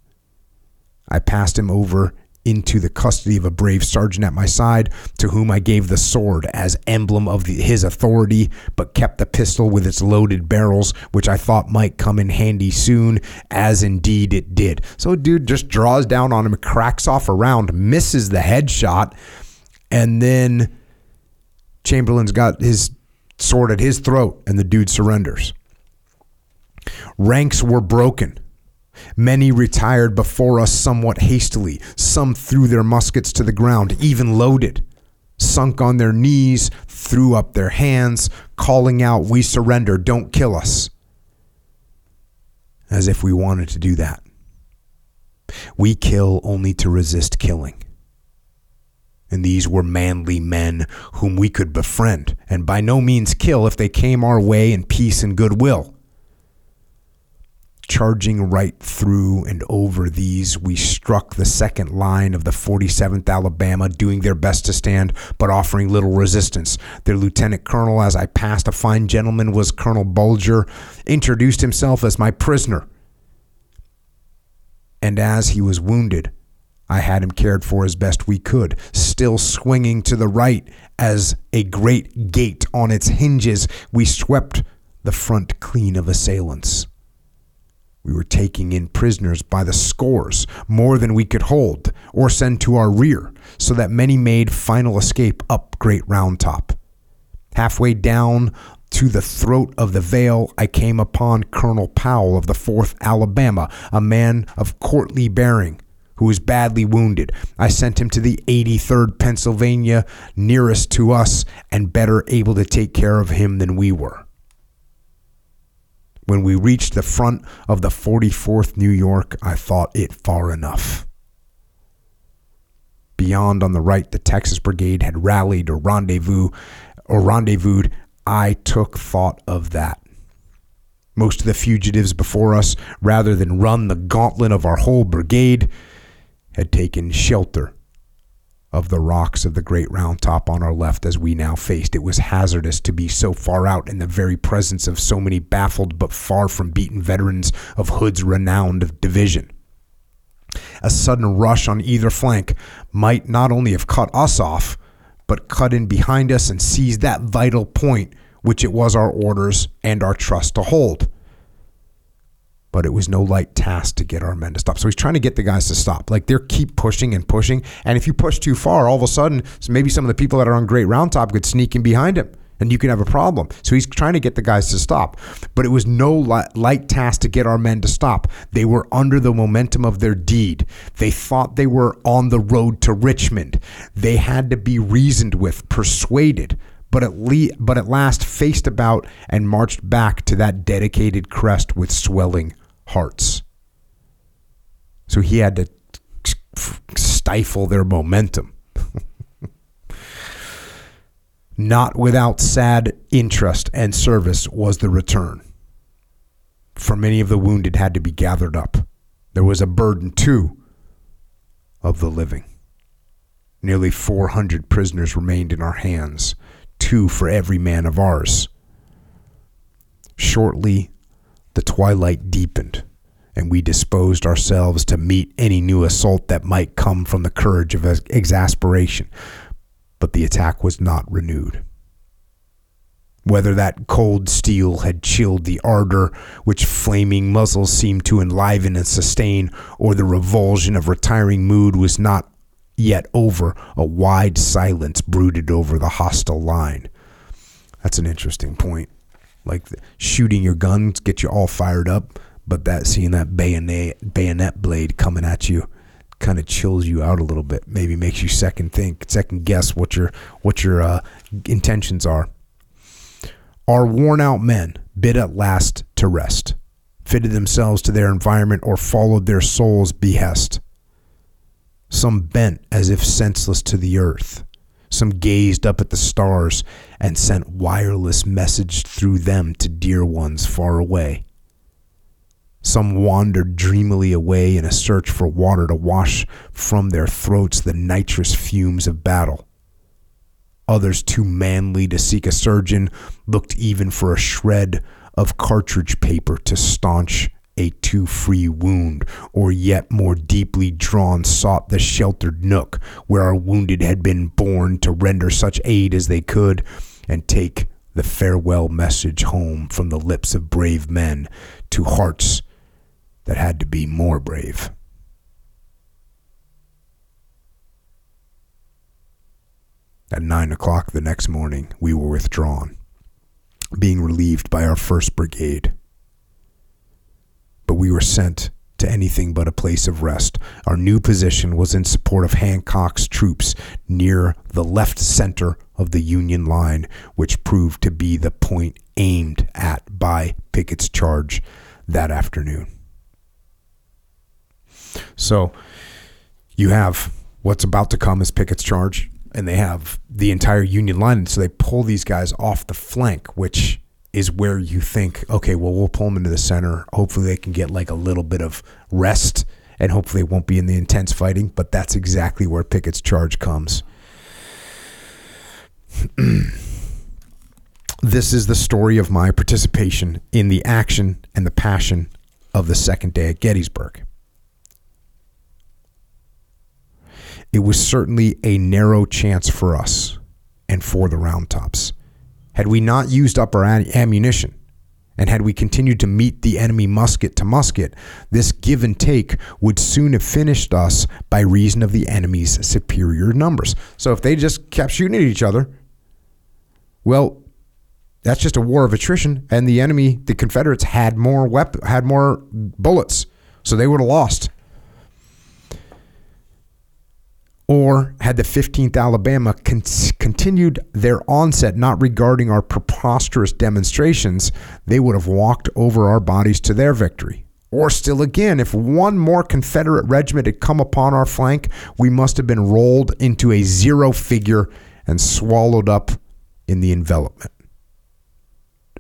I passed him over into the custody of a brave sergeant at my side, to whom I gave the sword as emblem of the, his authority, but kept the pistol with its loaded barrels, which I thought might come in handy soon, as indeed it did. So, dude just draws down on him, cracks off a round, misses the headshot, and then Chamberlain's got his sword at his throat, and the dude surrenders. Ranks were broken. Many retired before us somewhat hastily. Some threw their muskets to the ground, even loaded. Sunk on their knees, threw up their hands, calling out, We surrender, don't kill us. As if we wanted to do that. We kill only to resist killing. And these were manly men whom we could befriend, and by no means kill if they came our way in peace and goodwill. Charging right through and over these, we struck the second line of the 47th Alabama, doing their best to stand, but offering little resistance. Their lieutenant colonel, as I passed, a fine gentleman, was Colonel Bulger, introduced himself as my prisoner. And as he was wounded, I had him cared for as best we could, still swinging to the right as a great gate on its hinges, we swept the front clean of assailants. We were taking in prisoners by the scores, more than we could hold or send to our rear, so that many made final escape up Great Round Top. Halfway down to the throat of the vale, I came upon Colonel Powell of the 4th Alabama, a man of courtly bearing who was badly wounded. I sent him to the 83rd Pennsylvania, nearest to us and better able to take care of him than we were. When we reached the front of the 44th New York, I thought it far enough. Beyond on the right, the Texas Brigade had rallied or rendezvous or rendezvoused. I took thought of that. Most of the fugitives before us, rather than run the gauntlet of our whole brigade, had taken shelter of the rocks of the great round top on our left as we now faced. It was hazardous to be so far out in the very presence of so many baffled but far from beaten veterans of Hood's renowned division. A sudden rush on either flank might not only have cut us off, but cut in behind us and seized that vital point which it was our orders and our trust to hold but it was no light task to get our men to stop. So he's trying to get the guys to stop. Like they're keep pushing and pushing. And if you push too far, all of a sudden, maybe some of the people that are on Great Round Top could sneak in behind him and you can have a problem. So he's trying to get the guys to stop. But it was no light task to get our men to stop. They were under the momentum of their deed. They thought they were on the road to Richmond. They had to be reasoned with, persuaded. But at, le- but at last faced about and marched back to that dedicated crest with swelling hearts. So he had to stifle their momentum. Not without sad interest and service was the return. For many of the wounded had to be gathered up. There was a burden, too, of the living. Nearly 400 prisoners remained in our hands, two for every man of ours. Shortly, the twilight deepened, and we disposed ourselves to meet any new assault that might come from the courage of exasperation. But the attack was not renewed. Whether that cold steel had chilled the ardor which flaming muzzles seemed to enliven and sustain, or the revulsion of retiring mood was not yet over, a wide silence brooded over the hostile line. That's an interesting point like shooting your guns get you all fired up, but that seeing that bayonet bayonet blade coming at you kind of chills you out a little bit. Maybe makes you second think, second guess what your what your uh, intentions are. Our worn out men bid at last to rest, fitted themselves to their environment, or followed their soul's behest. Some bent as if senseless to the earth. Some gazed up at the stars and sent wireless message through them to dear ones far away. Some wandered dreamily away in a search for water to wash from their throats the nitrous fumes of battle. Others, too manly to seek a surgeon, looked even for a shred of cartridge paper to staunch a too free wound, or yet more deeply drawn sought the sheltered nook where our wounded had been borne to render such aid as they could and take the farewell message home from the lips of brave men to hearts that had to be more brave. At nine o'clock the next morning, we were withdrawn, being relieved by our first brigade. We were sent to anything but a place of rest. Our new position was in support of Hancock's troops near the left center of the Union line, which proved to be the point aimed at by Pickett's charge that afternoon. So you have what's about to come as Pickett's charge, and they have the entire Union line. And so they pull these guys off the flank, which is where you think, okay, well, we'll pull them into the center. Hopefully, they can get like a little bit of rest, and hopefully, it won't be in the intense fighting. But that's exactly where Pickett's charge comes. this is the story of my participation in the action and the passion of the second day at Gettysburg. It was certainly a narrow chance for us and for the Round Tops. Had we not used up our ammunition, and had we continued to meet the enemy musket to musket, this give and take would soon have finished us by reason of the enemy's superior numbers. So if they just kept shooting at each other, well, that's just a war of attrition, and the enemy, the Confederates, had more wep- had more bullets, so they would have lost. Or had the 15th Alabama con- continued their onset, not regarding our preposterous demonstrations, they would have walked over our bodies to their victory. Or still again, if one more Confederate regiment had come upon our flank, we must have been rolled into a zero figure and swallowed up in the envelopment.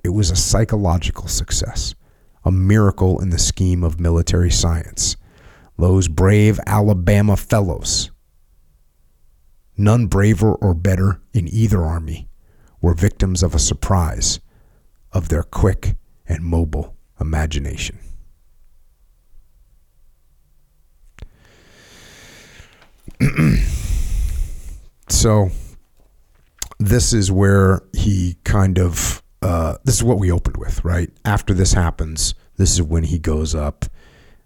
It was a psychological success, a miracle in the scheme of military science. Those brave Alabama fellows none braver or better in either army, were victims of a surprise of their quick and mobile imagination. so, this is where he kind of, uh, this is what we opened with, right? After this happens, this is when he goes up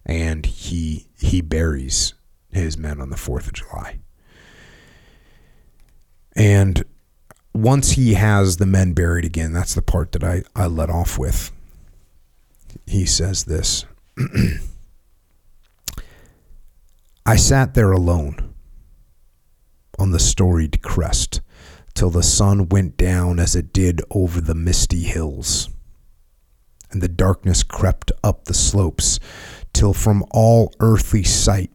and he he buries his men on the 4th of July. And once he has the men buried again, that's the part that I, I let off with. He says this I sat there alone on the storied crest till the sun went down as it did over the misty hills, and the darkness crept up the slopes till from all earthly sight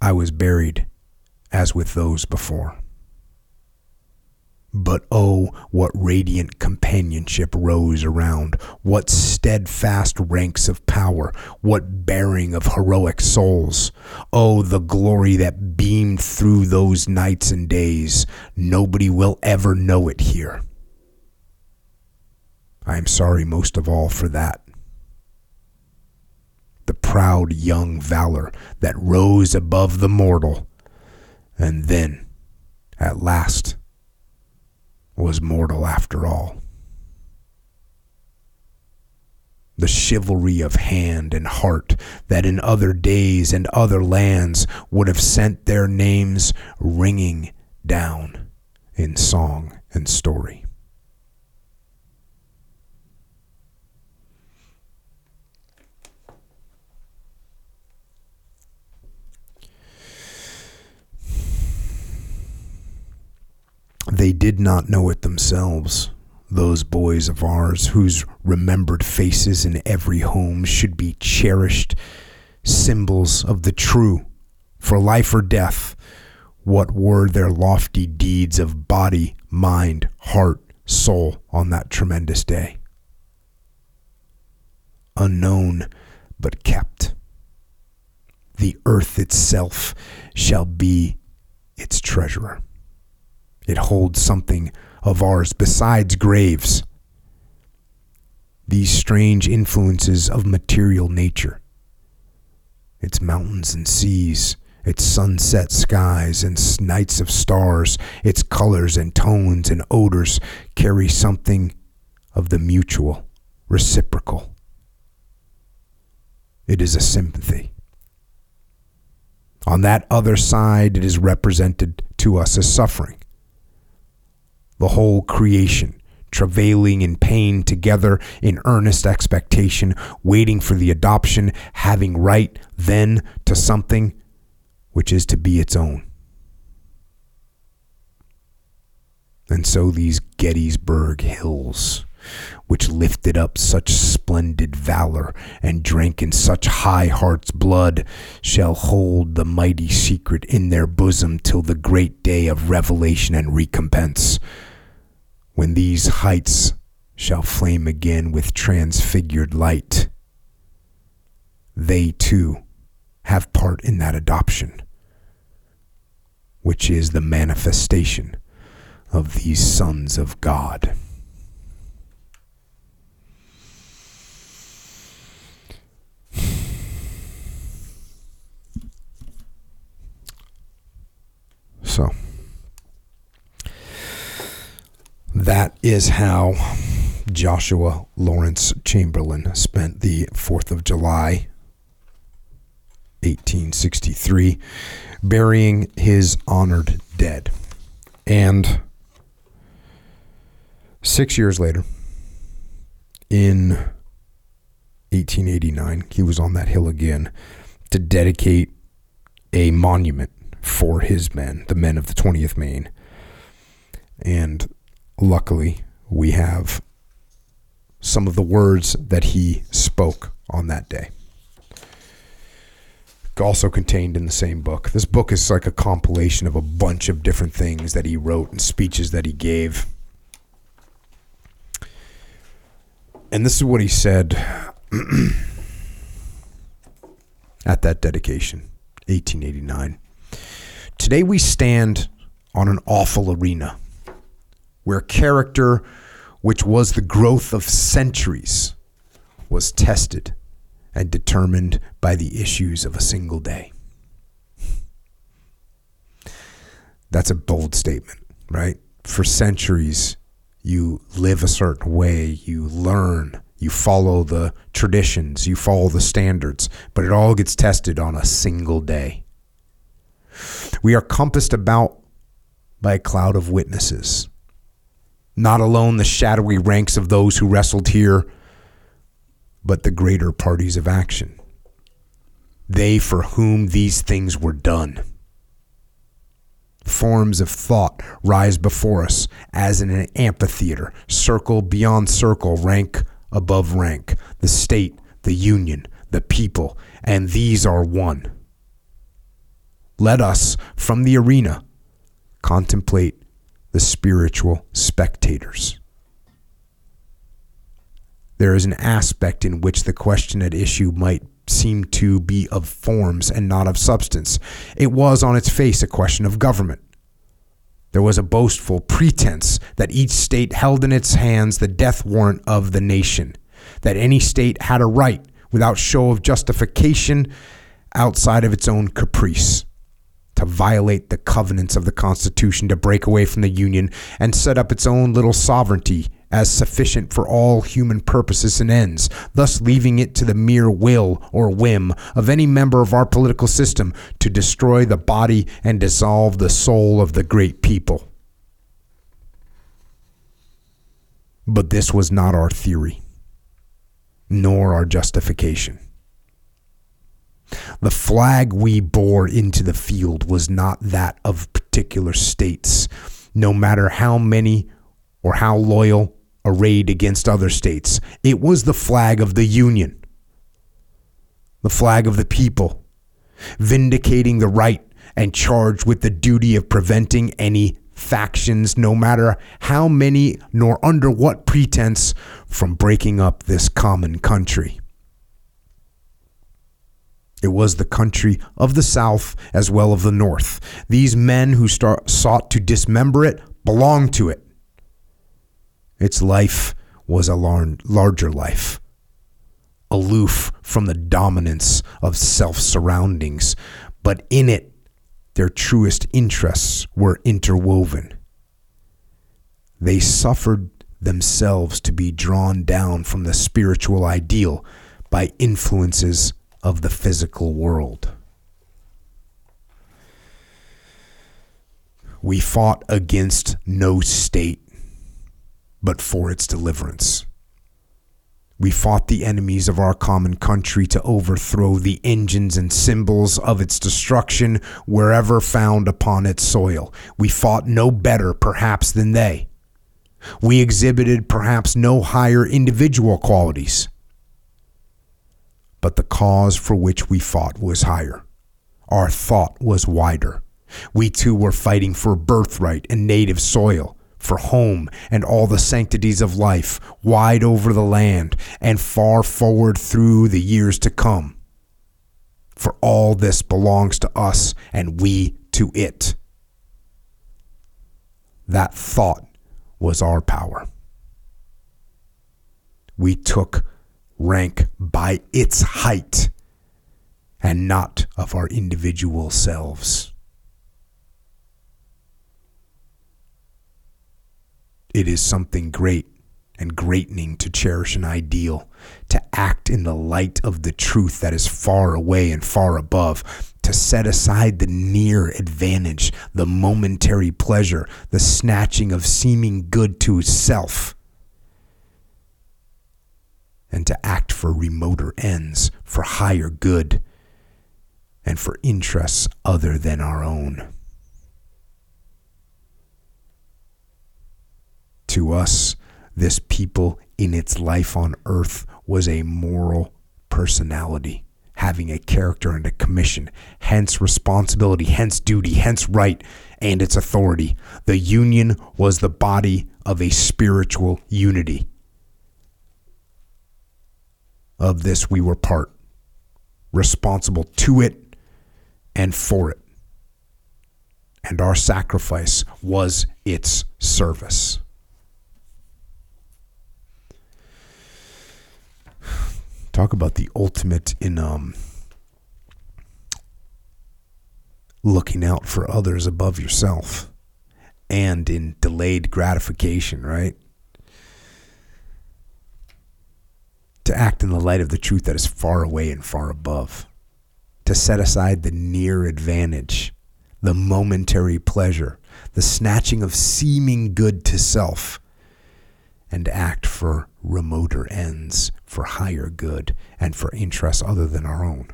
I was buried as with those before. But oh, what radiant companionship rose around, what steadfast ranks of power, what bearing of heroic souls. Oh, the glory that beamed through those nights and days. Nobody will ever know it here. I am sorry most of all for that. The proud young valor that rose above the mortal and then, at last, was mortal after all. The chivalry of hand and heart that in other days and other lands would have sent their names ringing down in song and story. They did not know it themselves. Those boys of ours, whose remembered faces in every home should be cherished symbols of the true, for life or death, what were their lofty deeds of body, mind, heart, soul on that tremendous day? Unknown, but kept. The earth itself shall be its treasurer. It holds something of ours besides graves. These strange influences of material nature. Its mountains and seas, its sunset skies and nights of stars, its colors and tones and odors carry something of the mutual, reciprocal. It is a sympathy. On that other side, it is represented to us as suffering the whole creation travailing in pain together in earnest expectation, waiting for the adoption, having right then to something which is to be its own. And so these Gettysburg hills, which lifted up such splendid valor and drank in such high heart's blood, shall hold the mighty secret in their bosom till the great day of revelation and recompense, when these heights shall flame again with transfigured light. They too have part in that adoption, which is the manifestation of these sons of God. So, that is how Joshua Lawrence Chamberlain spent the 4th of July, 1863, burying his honored dead. And Six years later, in 1889, he was on that hill again to dedicate a monument for his men, the men of the 20th Maine. And luckily, we have some of the words that he spoke on that day. Also contained in the same book. This book is like a compilation of a bunch of different things that he wrote and speeches that he gave And this is what he said at that dedication, 1889. Today we stand on an awful arena where character, which was the growth of centuries, was tested and determined by the issues of a single day. That's a bold statement, right? For centuries, you live a certain way, you learn, you follow the traditions, you follow the standards, but it all gets tested on a single day. We are compassed about by a cloud of witnesses. Not alone the shadowy ranks of those who wrestled here, but the greater parties of action. They for whom these things were done forms of thought rise before us as in an amphitheater, circle beyond circle, rank above rank, the state, the union, the people, and these are one. Let us, from the arena, contemplate the spiritual spectators. There is an aspect in which the question at issue might seem to be of forms and not of substance. It was on its face a question of government. There was a boastful pretense that each state held in its hands the death warrant of the nation, that any state had a right, without show of justification, outside of its own caprice, to violate the covenants of the Constitution, to break away from the Union, and set up its own little sovereignty as sufficient for all human purposes and ends, thus leaving it to the mere will or whim of any member of our political system to destroy the body and dissolve the soul of the great people. But this was not our theory, nor our justification. The flag we bore into the field was not that of particular states, no matter how many or how loyal arrayed against other states. It was the flag of the Union, the flag of the people, vindicating the right and charged with the duty of preventing any factions, no matter how many nor under what pretense, from breaking up this common country. It was the country of the South as well of the North. These men who start, sought to dismember it belonged to it. Its life was a lar- larger life, aloof from the dominance of self surroundings, but in it, their truest interests were interwoven. They suffered themselves to be drawn down from the spiritual ideal by influences of the physical world. We fought against no state but for its deliverance. We fought the enemies of our common country to overthrow the engines and symbols of its destruction wherever found upon its soil. We fought no better, perhaps, than they. We exhibited perhaps no higher individual qualities. But the cause for which we fought was higher. Our thought was wider. We too were fighting for birthright and native soil, for home and all the sanctities of life, wide over the land and far forward through the years to come. For all this belongs to us and we to it. That thought was our power. We took rank by its height and not of our individual selves. It is something great and greatening to cherish an ideal, to act in the light of the truth that is far away and far above, to set aside the near advantage, the momentary pleasure, the snatching of seeming good to self, and to act for remoter ends, for higher good, and for interests other than our own. To us, this people in its life on earth was a moral personality, having a character and a commission, hence responsibility, hence duty, hence right, and its authority. The union was the body of a spiritual unity. Of this we were part, responsible to it and for it. And our sacrifice was its service. talk about the ultimate in um, looking out for others above yourself and in delayed gratification, right? To act in the light of the truth that is far away and far above. To set aside the near advantage, the momentary pleasure, the snatching of seeming good to self, and act for remoter ends for higher good and for interests other than our own.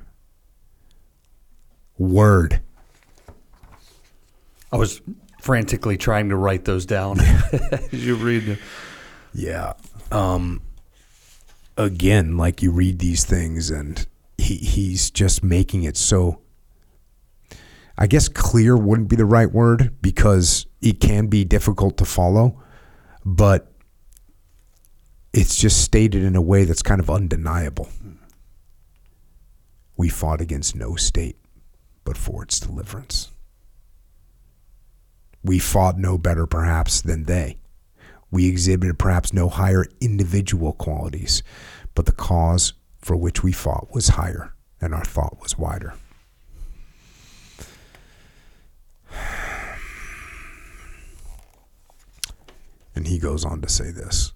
Word. I was frantically trying to write those down as you read them. Yeah. Um, again, like you read these things and he, he's just making it so I guess clear wouldn't be the right word because it can be difficult to follow, but it's just stated in a way that's kind of undeniable. We fought against no state, but for its deliverance. We fought no better, perhaps, than they. We exhibited perhaps no higher individual qualities, but the cause for which we fought was higher, and our thought was wider. And he goes on to say this.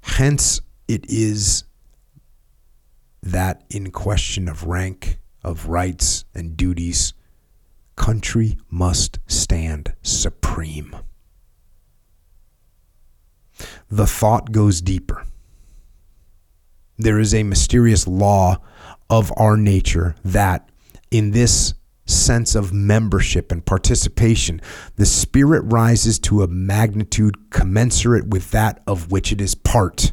Hence, it is that in question of rank, of rights and duties, country must stand supreme. The thought goes deeper. There is a mysterious law of our nature that, in this sense of membership and participation, the spirit rises to a magnitude commensurate with that of which it is part.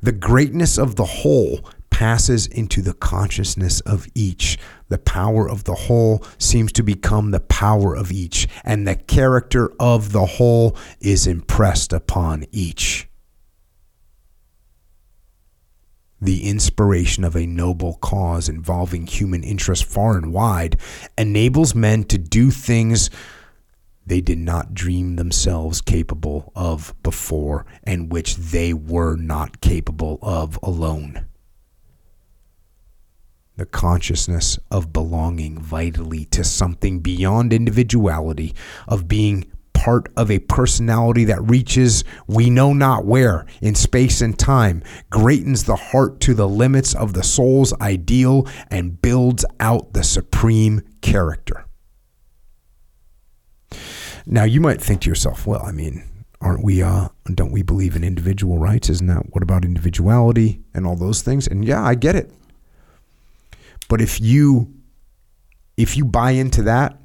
The greatness of the whole passes into the consciousness of each. The power of the whole seems to become the power of each, and the character of the whole is impressed upon each. the inspiration of a noble cause involving human interest far and wide enables men to do things they did not dream themselves capable of before and which they were not capable of alone. The consciousness of belonging vitally to something beyond individuality, of being part of a personality that reaches we know not where in space and time, greatens the heart to the limits of the soul's ideal, and builds out the supreme character. Now you might think to yourself, well, I mean, aren't we uh don't we believe in individual rights? Isn't that what about individuality and all those things? And yeah, I get it. But if you if you buy into that,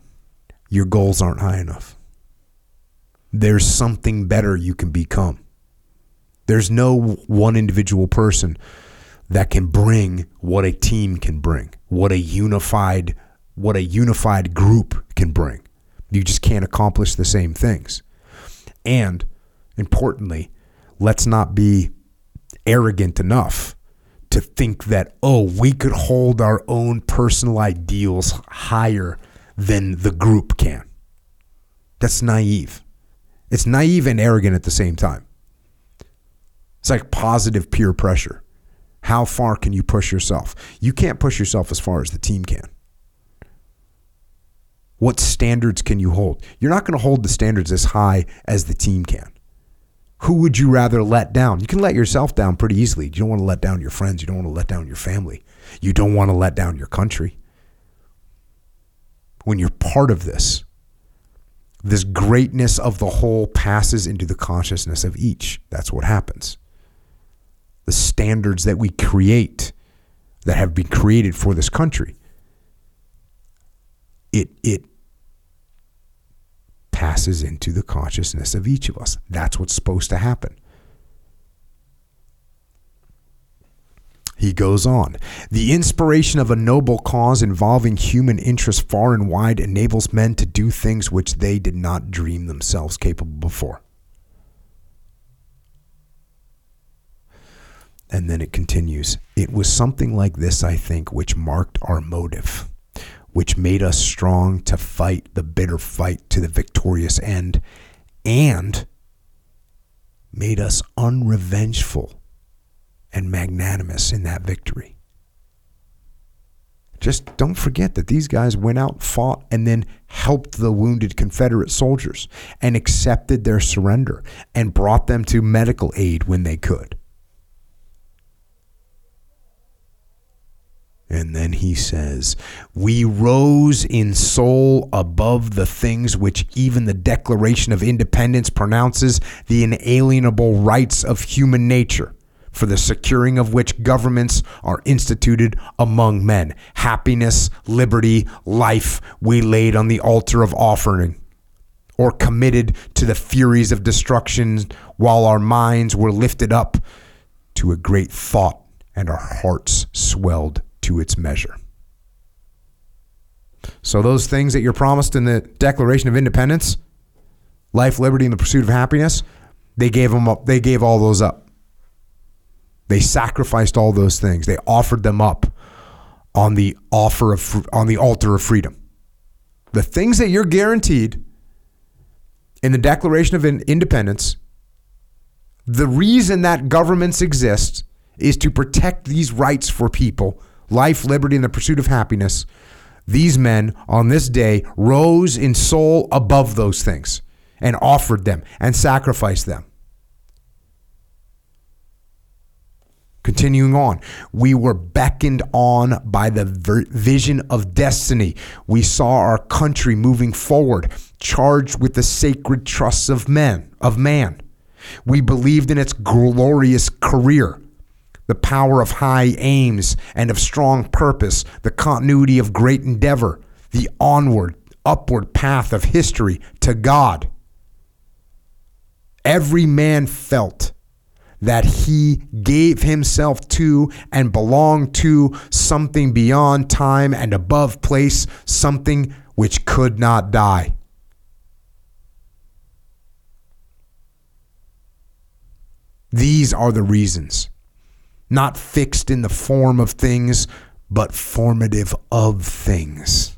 your goals aren't high enough. There's something better you can become. There's no one individual person that can bring what a team can bring, what a unified what a unified group can bring. You just can't accomplish the same things. And importantly, let's not be arrogant enough to think that, oh, we could hold our own personal ideals higher than the group can. That's naive. It's naive and arrogant at the same time. It's like positive peer pressure. How far can you push yourself? You can't push yourself as far as the team can. What standards can you hold? You're not going to hold the standards as high as the team can. Who would you rather let down? You can let yourself down pretty easily. You don't want to let down your friends. You don't want to let down your family. You don't want to let down your country. When you're part of this, this greatness of the whole passes into the consciousness of each. That's what happens. The standards that we create, that have been created for this country, it it passes into the consciousness of each of us. That's what's supposed to happen. He goes on. The inspiration of a noble cause involving human interest far and wide enables men to do things which they did not dream themselves capable before. And then it continues. It was something like this, I think, which marked our motive which made us strong to fight the bitter fight to the victorious end, and made us unrevengeful and magnanimous in that victory. Just don't forget that these guys went out, fought, and then helped the wounded Confederate soldiers and accepted their surrender and brought them to medical aid when they could. And then he says, We rose in soul above the things which even the Declaration of Independence pronounces the inalienable rights of human nature, for the securing of which governments are instituted among men. Happiness, liberty, life we laid on the altar of offering, or committed to the furies of destruction, while our minds were lifted up to a great thought and our hearts swelled to its measure. So, those things that you're promised in the Declaration of Independence life, liberty, and the pursuit of happiness they gave them up. They gave all those up. They sacrificed all those things. They offered them up on the offer of on the altar of freedom. The things that you're guaranteed in the Declaration of Independence, the reason that governments exist is to protect these rights for people life, liberty, and the pursuit of happiness, these men on this day rose in soul above those things and offered them and sacrificed them. Continuing on, we were beckoned on by the vision of destiny. We saw our country moving forward, charged with the sacred trusts of men, of man. We believed in its glorious career the power of high aims and of strong purpose, the continuity of great endeavor, the onward, upward path of history to God. Every man felt that he gave himself to and belonged to something beyond time and above place, something which could not die. These are the reasons not fixed in the form of things, but formative of things.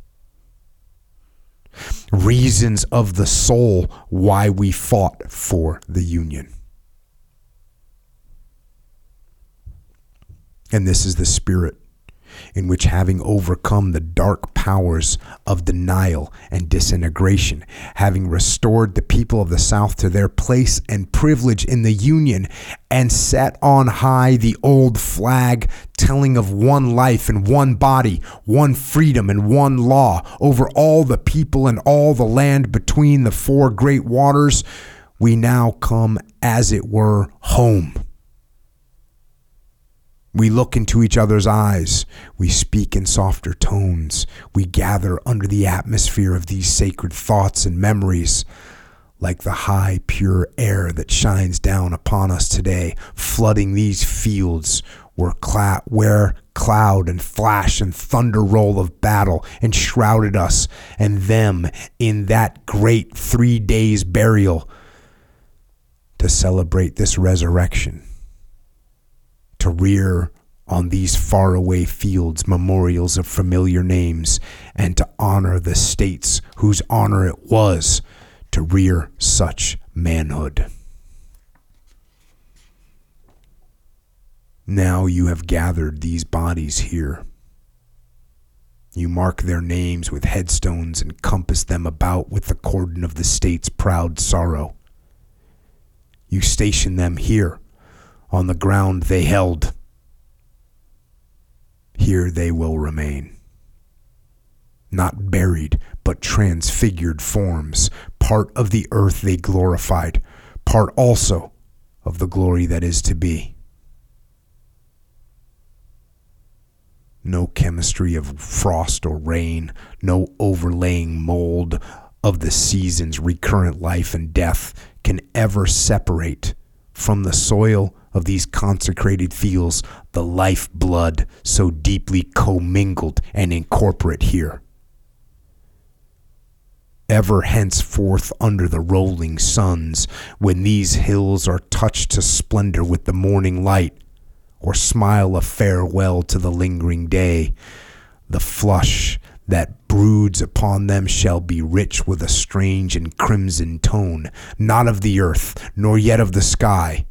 Reasons of the soul why we fought for the Union. And this is the spirit. In which having overcome the dark powers of denial and disintegration, having restored the people of the South to their place and privilege in the Union, and set on high the old flag telling of one life and one body, one freedom and one law over all the people and all the land between the four great waters, we now come, as it were, home. We look into each other's eyes. We speak in softer tones. We gather under the atmosphere of these sacred thoughts and memories, like the high, pure air that shines down upon us today, flooding these fields where, cla- where cloud and flash and thunder roll of battle enshrouded us and them in that great three days burial to celebrate this resurrection to rear on these faraway fields memorials of familiar names and to honor the states whose honor it was to rear such manhood. Now you have gathered these bodies here. You mark their names with headstones and compass them about with the cordon of the state's proud sorrow. You station them here on the ground they held. Here they will remain. Not buried, but transfigured forms, part of the earth they glorified, part also of the glory that is to be. No chemistry of frost or rain, no overlaying mold of the seasons' recurrent life and death can ever separate from the soil of these consecrated fields the life blood so deeply commingled and incorporate here. Ever henceforth under the rolling suns, when these hills are touched to splendor with the morning light, or smile a farewell to the lingering day, the flush that broods upon them shall be rich with a strange and crimson tone, not of the earth, nor yet of the sky,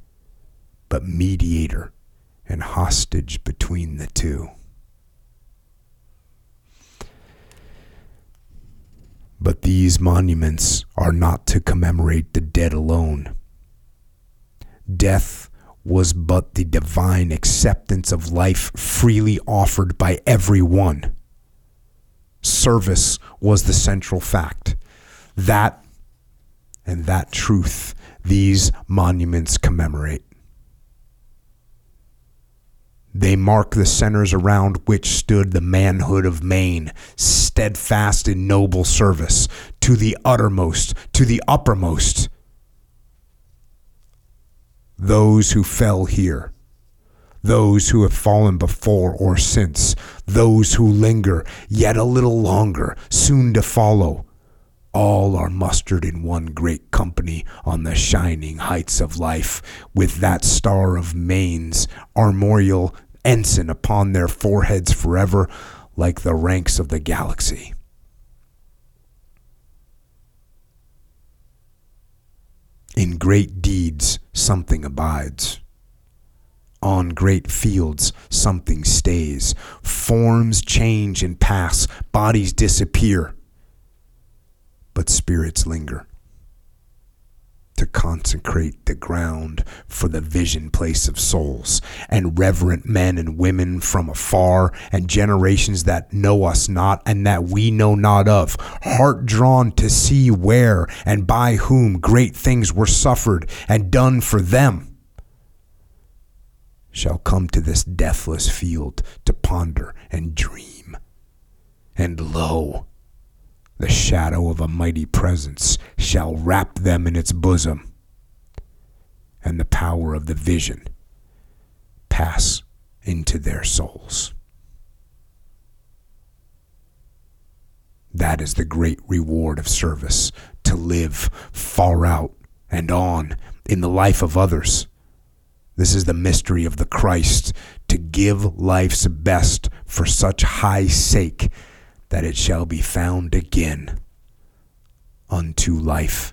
but mediator and hostage between the two. But these monuments are not to commemorate the dead alone. Death was but the divine acceptance of life freely offered by everyone. Service was the central fact. That and that truth these monuments commemorate. They mark the centers around which stood the manhood of Maine, steadfast in noble service, to the uttermost, to the uppermost. Those who fell here, those who have fallen before or since, those who linger yet a little longer, soon to follow, all are mustered in one great company on the shining heights of life, with that star of Maine's armorial ensign upon their foreheads forever, like the ranks of the galaxy. In great deeds, something abides. On great fields, something stays. Forms change and pass, bodies disappear, but spirits linger to consecrate the ground for the vision place of souls, and reverent men and women from afar, and generations that know us not and that we know not of, heart drawn to see where and by whom great things were suffered and done for them, shall come to this deathless field to ponder and dream. And lo, the shadow of a mighty presence shall wrap them in its bosom, and the power of the vision pass into their souls. That is the great reward of service to live far out and on in the life of others. This is the mystery of the Christ to give life's best for such high sake that it shall be found again unto life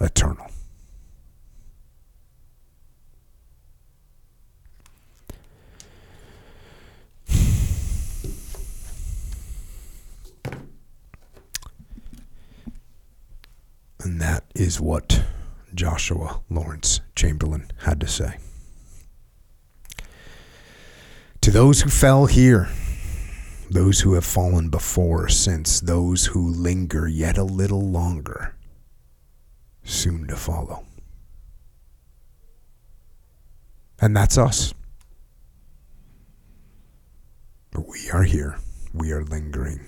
eternal. And that is what Joshua Lawrence Chamberlain had to say. To those who fell here, those who have fallen before, since those who linger yet a little longer, soon to follow. And that's us. But we are here. We are lingering.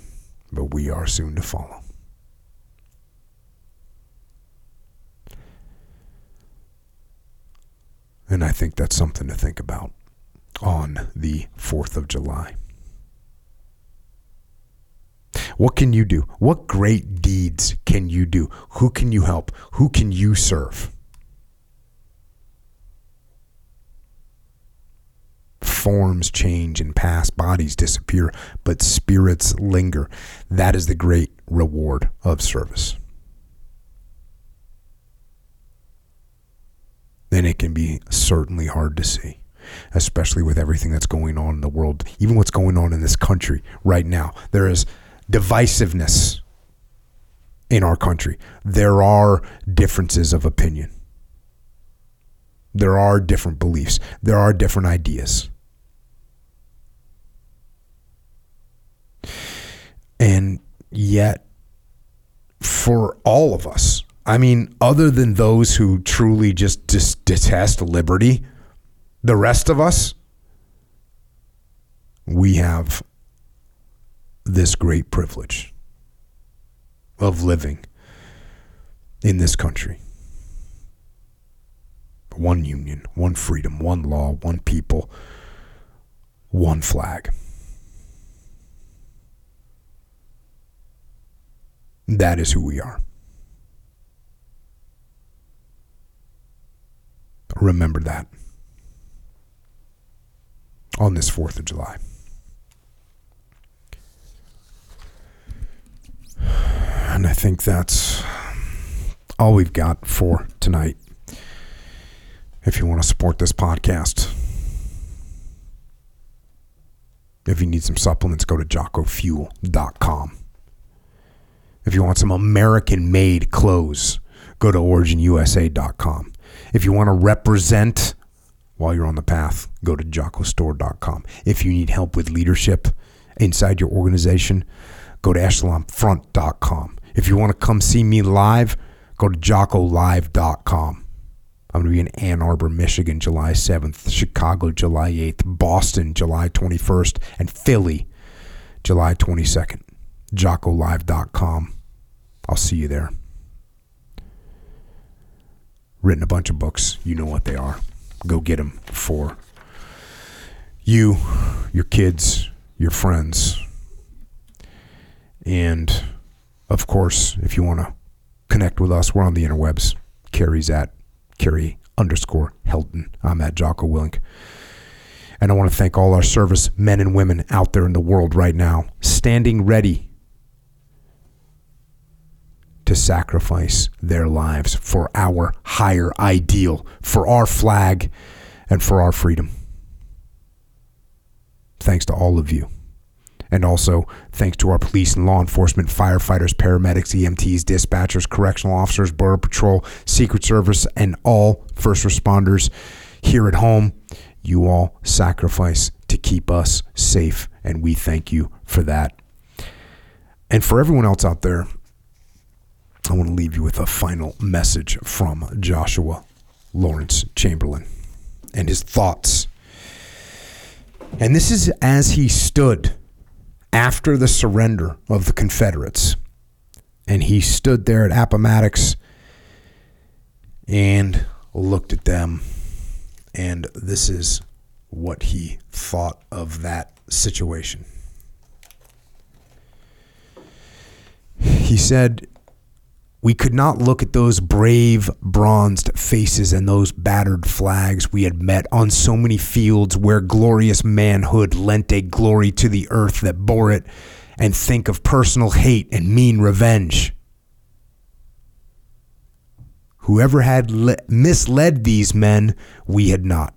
But we are soon to follow. And I think that's something to think about on the 4th of July. What can you do? What great deeds can you do? Who can you help? Who can you serve? Forms change and pass, bodies disappear, but spirits linger. That is the great reward of service. then it can be certainly hard to see, especially with everything that's going on in the world, even what's going on in this country right now. There is divisiveness in our country. There are differences of opinion. There are different beliefs. There are different ideas. And yet, for all of us, I mean, other than those who truly just dis- detest liberty, the rest of us, we have this great privilege of living in this country. One union, one freedom, one law, one people, one flag. That is who we are. Remember that on this 4th of July. And I think that's all we've got for tonight. If you want to support this podcast, if you need some supplements, go to jockofuel.com. If you want some American made clothes, go to originusa.com. If you want to represent while you're on the path, go to jockostore.com. If you need help with leadership inside your organization, go to echelonfront.com. If you want to come see me live, go to jockolive.com. I'm going to be in Ann Arbor, Michigan, July 7th, Chicago, July 8th, Boston, July 21st, and Philly, July 22nd. JockoLive.com. I'll see you there. Written a bunch of books. You know what they are. Go get them for you, your kids, your friends. And of course, if you want to connect with us, we're on the interwebs. Carrie's at Carrie underscore Helton. I'm at Jocko Willink. And I want to thank all our service men and women out there in the world right now, standing ready to sacrifice their lives for our higher ideal, for our flag, and for our freedom. Thanks to all of you. And also, thanks to our police and law enforcement, firefighters, paramedics, EMTs, dispatchers, correctional officers, Border Patrol, Secret Service, and all first responders here at home. You all sacrifice to keep us safe, and we thank you for that. And for everyone else out there, I want to leave you with a final message from Joshua Lawrence Chamberlain and his thoughts. And this is as he stood after the surrender of the Confederates. And he stood there at Appomattox and looked at them. And this is what he thought of that situation. He said, we could not look at those brave, bronzed faces and those battered flags we had met on so many fields where glorious manhood lent a glory to the earth that bore it, and think of personal hate and mean revenge. Whoever had le- misled these men, we had not.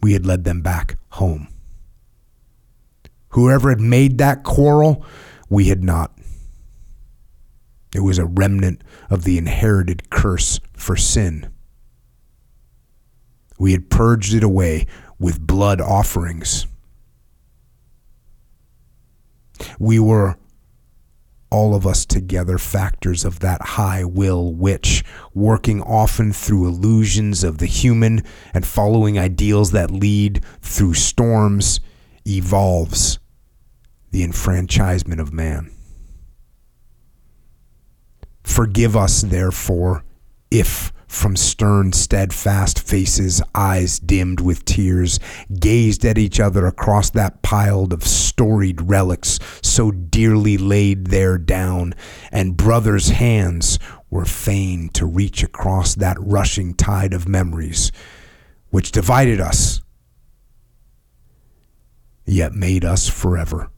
We had led them back home. Whoever had made that quarrel, we had not. It was a remnant of the inherited curse for sin. We had purged it away with blood offerings. We were all of us together factors of that high will which, working often through illusions of the human and following ideals that lead through storms, evolves the enfranchisement of man. Forgive us, therefore, if from stern, steadfast faces, eyes dimmed with tears, gazed at each other across that pile of storied relics so dearly laid there down, and brothers' hands were fain to reach across that rushing tide of memories which divided us, yet made us forever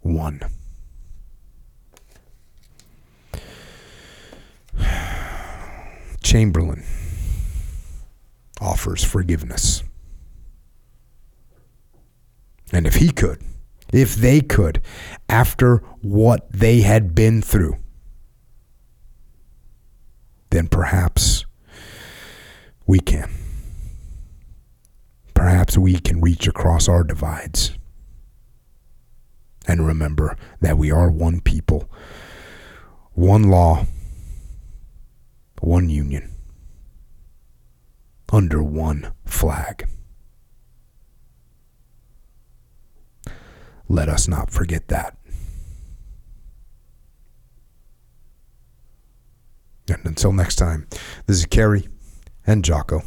one. Chamberlain offers forgiveness. And if he could, if they could, after what they had been through, then perhaps we can. Perhaps we can reach across our divides and remember that we are one people, one law, one union, under one flag. Let us not forget that. And until next time, this is Kerry and Jocko.